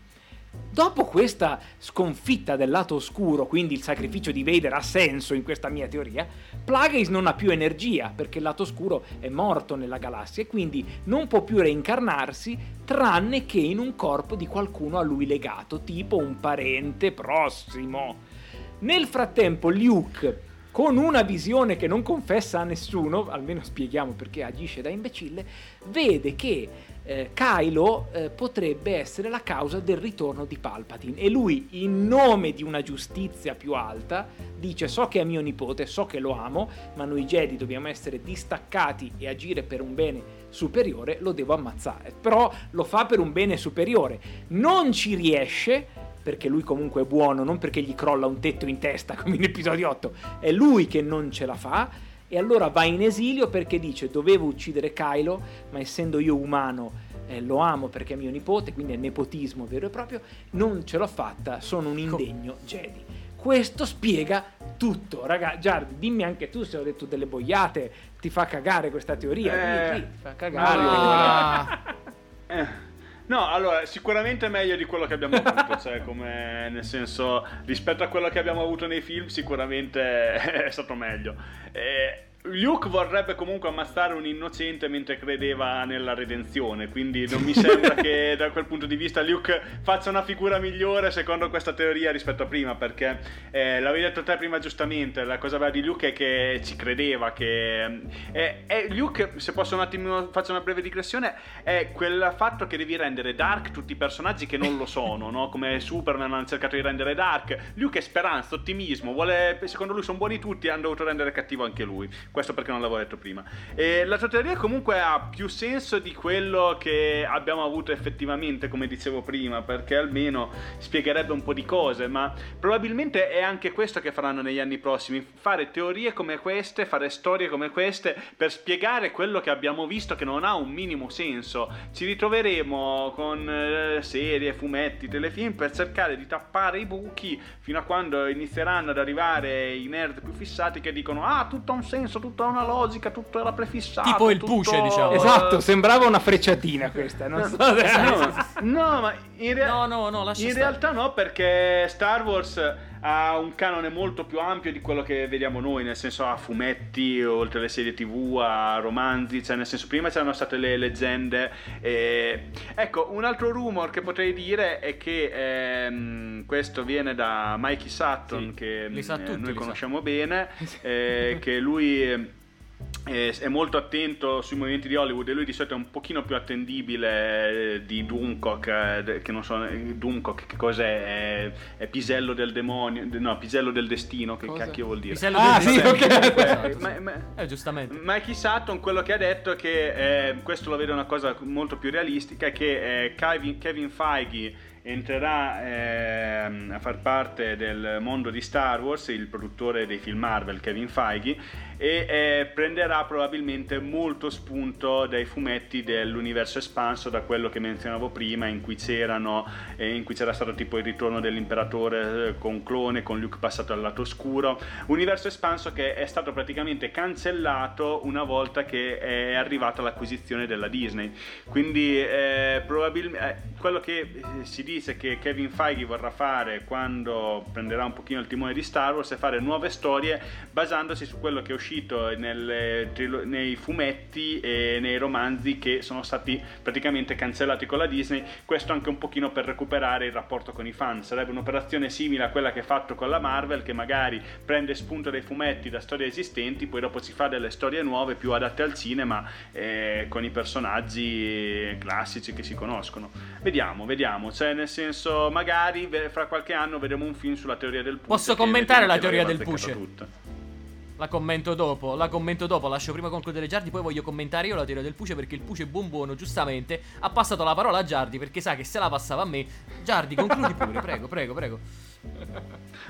S1: Dopo questa sconfitta del lato oscuro, quindi il sacrificio di Vader ha senso in questa mia teoria, Plagueis non ha più energia perché il lato oscuro è morto nella galassia e quindi non può più reincarnarsi tranne che in un corpo di qualcuno a lui legato, tipo un parente prossimo. Nel frattempo Luke con una visione che non confessa a nessuno, almeno spieghiamo perché agisce da imbecille, vede che eh, Kylo eh, potrebbe essere la causa del ritorno di Palpatine e lui in nome di una giustizia più alta dice so che è mio nipote, so che lo amo, ma noi Jedi dobbiamo essere distaccati e agire per un bene superiore, lo devo ammazzare. Però lo fa per un bene superiore. Non ci riesce perché lui comunque è buono, non perché gli crolla un tetto in testa come in episodio 8. È lui che non ce la fa e allora va in esilio perché dice dovevo uccidere Kylo, ma essendo io umano eh, lo amo perché è mio nipote, quindi è nepotismo vero e proprio, non ce l'ho fatta, sono un indegno Jedi. Questo spiega tutto, raga. Giardi, dimmi anche tu se ho detto delle boiate, ti fa cagare questa teoria. Eh, ti fa cagare.
S2: No. eh. No, allora, sicuramente è meglio di quello che abbiamo avuto, cioè come nel senso rispetto a quello che abbiamo avuto nei film sicuramente è stato meglio. Eh, Luke vorrebbe comunque ammazzare un innocente mentre credeva nella redenzione, quindi non mi sembra che da quel punto di vista Luke faccia una figura migliore secondo questa teoria rispetto a prima, perché eh, l'avevi detto te prima giustamente, la cosa bella di Luke è che ci credeva, che eh, eh, Luke, se posso un attimo faccio una breve digressione, è quel fatto che devi rendere dark tutti i personaggi che non lo sono, no? come Superman hanno cercato di rendere dark, Luke è speranza, ottimismo, vuole, secondo lui sono buoni tutti e hanno dovuto rendere cattivo anche lui questo perché non l'avevo detto prima. E la teoria comunque ha più senso di quello che abbiamo avuto effettivamente, come dicevo prima, perché almeno spiegherebbe un po' di cose, ma probabilmente è anche questo che faranno negli anni prossimi, fare teorie come queste, fare storie come queste per spiegare quello che abbiamo visto che non ha un minimo senso. Ci ritroveremo con eh, serie, fumetti, telefilm per cercare di tappare i buchi fino a quando inizieranno ad arrivare i nerd più fissati che dicono "Ah, tutto ha un senso, tutta una logica, tutto era prefissato.
S3: Tipo il
S2: tutto...
S3: push, diciamo.
S1: Esatto, sembrava una frecciatina questa. Non so se...
S2: no, no, ma in, rea-
S3: no, no, no,
S2: in realtà no, perché Star Wars ha un canone molto più ampio di quello che vediamo noi, nel senso a fumetti, oltre alle serie tv, a romanzi, cioè nel senso prima c'erano state le leggende. E... Ecco, un altro rumor che potrei dire è che ehm, questo viene da Mikey Sutton,
S3: Sì,
S2: che eh, noi conosciamo bene, eh, che lui eh, è molto attento sui movimenti di Hollywood e lui di solito è un pochino più attendibile eh, di Doomcock, eh, che non so, eh, Doomcock che cos'è? È, è Pisello del demonio, no, Pisello del destino, che
S1: Cosa?
S2: cacchio vuol dire?
S3: Pisello
S1: Ah,
S3: del
S1: sì,
S3: destino.
S1: ok.
S2: Eh,
S3: sì.
S2: ma- ma-
S3: Eh, giustamente.
S2: Mikey Sutton quello che ha detto è che eh, questo lo vede una cosa molto più realistica è che eh, Kevin, Kevin Feige entrerà ehm, a far parte del mondo di Star Wars il produttore dei film Marvel Kevin Feige e eh, prenderà probabilmente molto spunto dai fumetti dell'universo espanso da quello che menzionavo prima in cui eh, in cui c'era stato tipo il ritorno dell'imperatore eh, con clone con Luke passato al lato oscuro. Universo espanso che è stato praticamente cancellato una volta che è arrivata l'acquisizione della Disney. Quindi eh, probabilmente quello che eh, si dice che Kevin Feige vorrà fare quando prenderà un pochino il timone di Star Wars è fare nuove storie basandosi su quello che è uscito trilo- nei fumetti e nei romanzi che sono stati praticamente cancellati con la Disney. Questo anche un pochino per recuperare il rapporto con i fan. Sarebbe un'operazione simile a quella che ha fatto con la Marvel che magari prende spunto dai fumetti da storie esistenti poi dopo si fa delle storie nuove più adatte al cinema eh, con i personaggi classici che si conoscono. Vediamo vediamo. Cioè nel senso magari fra qualche anno vedremo un film sulla teoria del push
S3: Posso commentare la teoria del push?
S2: tutta.
S3: La commento dopo, la commento dopo, lascio prima concludere Giardi, poi voglio commentare io la teoria del Puce perché il Puce buon buono, giustamente, ha passato la parola a Giardi perché sa che se la passava a me. Giardi, concludi pure, prego, prego, prego.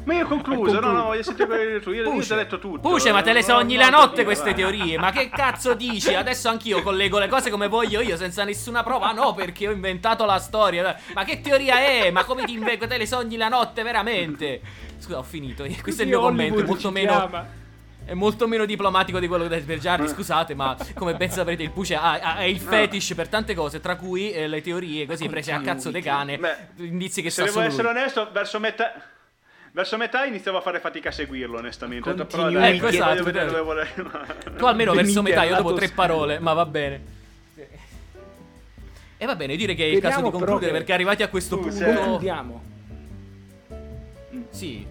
S2: Ma io ho concluso no no voglio sentire quello tu io, io ti ho
S3: Puce,
S2: detto tutto
S3: Puce, ma te le sogni
S2: no,
S3: la
S2: no,
S3: notte
S2: no,
S3: queste
S2: vai.
S3: teorie? Ma che cazzo dici? Adesso anch'io collego le cose come voglio io, senza nessuna prova. No, perché ho inventato la storia. Ma che teoria è? Ma come ti invento? Te le sogni la notte, veramente? Scusa, ho finito. Questo è il mio commento.
S1: Hollywood
S3: molto
S1: ci
S3: meno.
S1: chiama.
S3: È molto meno diplomatico di quello che dite per Giardi, scusate, ma come ben saprete il Puce ha, ha- ha il fetish per tante cose, tra cui eh, le teorie così prese a cazzo de cane,
S2: Beh,
S3: indizi che
S2: se
S3: sa
S2: devo
S3: solo
S2: essere
S3: lui.
S2: onesto verso metà verso metà iniziavo a fare fatica a seguirlo onestamente. Detto, però dai,
S3: Ecco,
S2: voglio
S3: esatto,
S2: vedere dove vuole-
S3: Tu almeno verso metà, io dopo tre parole, ma va bene. E va bene, direi che è il caso di concludere
S1: che-
S3: perché arrivati a questo punto...
S2: sei-
S1: Concludiamo.
S3: Sì,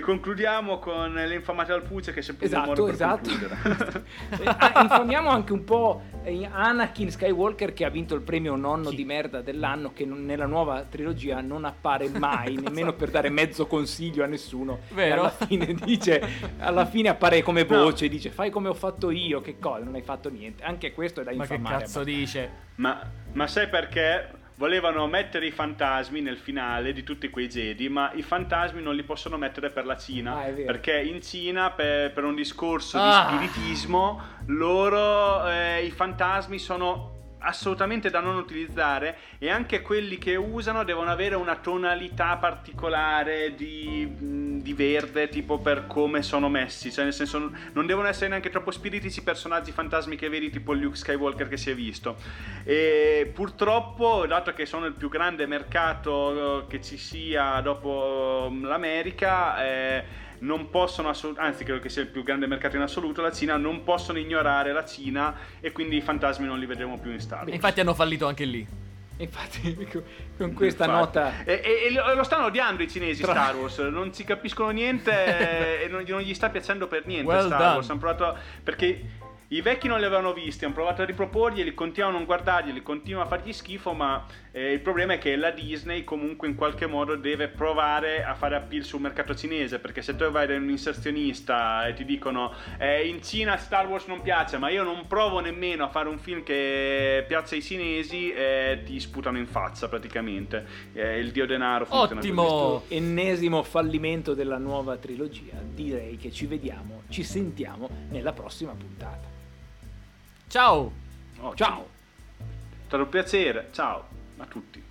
S2: concludiamo con l'infamata al Puce che è sempre un
S1: Esatto,
S2: modo per
S1: esatto.
S2: concludere.
S1: Eh, ah, Informiamo anche un po' Anakin Skywalker che ha vinto il premio nonno
S3: Chi?
S1: di merda dell'anno che non- nella nuova trilogia non appare mai, nemmeno per dare mezzo consiglio a nessuno.
S3: Vero.
S1: Alla fine dice, alla fine appare come voce, dice fai come ho fatto io, che cosa, non hai fatto niente. Anche questo è da
S3: ma che
S1: infamare.
S3: cazzo dice?
S2: Ma, ma sai perché? Volevano mettere i fantasmi nel finale di tutti quei Jedi, ma i fantasmi non li possono mettere per la Cina.
S1: Ah,
S2: perché in Cina, per, per un discorso
S3: Ah.
S2: di spiritismo, loro eh, i fantasmi sono assolutamente da non utilizzare e anche quelli che usano devono avere una tonalità particolare di, di verde tipo per come sono messi. Cioè nel senso non devono essere neanche troppo spiritici personaggi fantasmi che vedi tipo Luke Skywalker che si è visto. E purtroppo dato che sono il più grande mercato eh, che ci sia dopo mm, l'America eh, non possono assolutamente, anzi credo che sia il più grande mercato in assoluto, la Cina, non possono ignorare la Cina e quindi i fantasmi non li vedremo più in Star Wars.
S3: Infatti hanno fallito anche lì.
S1: Infatti, con questa
S2: Infatti.
S1: nota.
S2: E, e- e lo stanno odiando i cinesi
S1: Tra-
S2: Star Wars, non si capiscono niente e non, non gli sta piacendo per niente
S3: Well
S2: Star
S3: done.
S2: Wars. Hanno provato perché i vecchi non li avevano visti, hanno provato a riproporglieli, continuano a non guardarglieli, continuano a fargli schifo, ma eh, il problema è che la Disney comunque in qualche modo deve provare a fare appeal sul mercato cinese, perché se tu vai da un inserzionista e ti dicono eh, in Cina Star Wars non piace, ma io non provo nemmeno a fare un film che piazza i cinesi, eh, ti sputano in faccia praticamente. Eh, il dio denaro funziona
S3: Ottimo.
S1: Ennesimo fallimento della nuova trilogia. Direi che ci vediamo, ci sentiamo nella prossima puntata.
S3: Ciao!
S2: Ottimo.
S1: Ciao!
S2: È stato un piacere, ciao a tutti.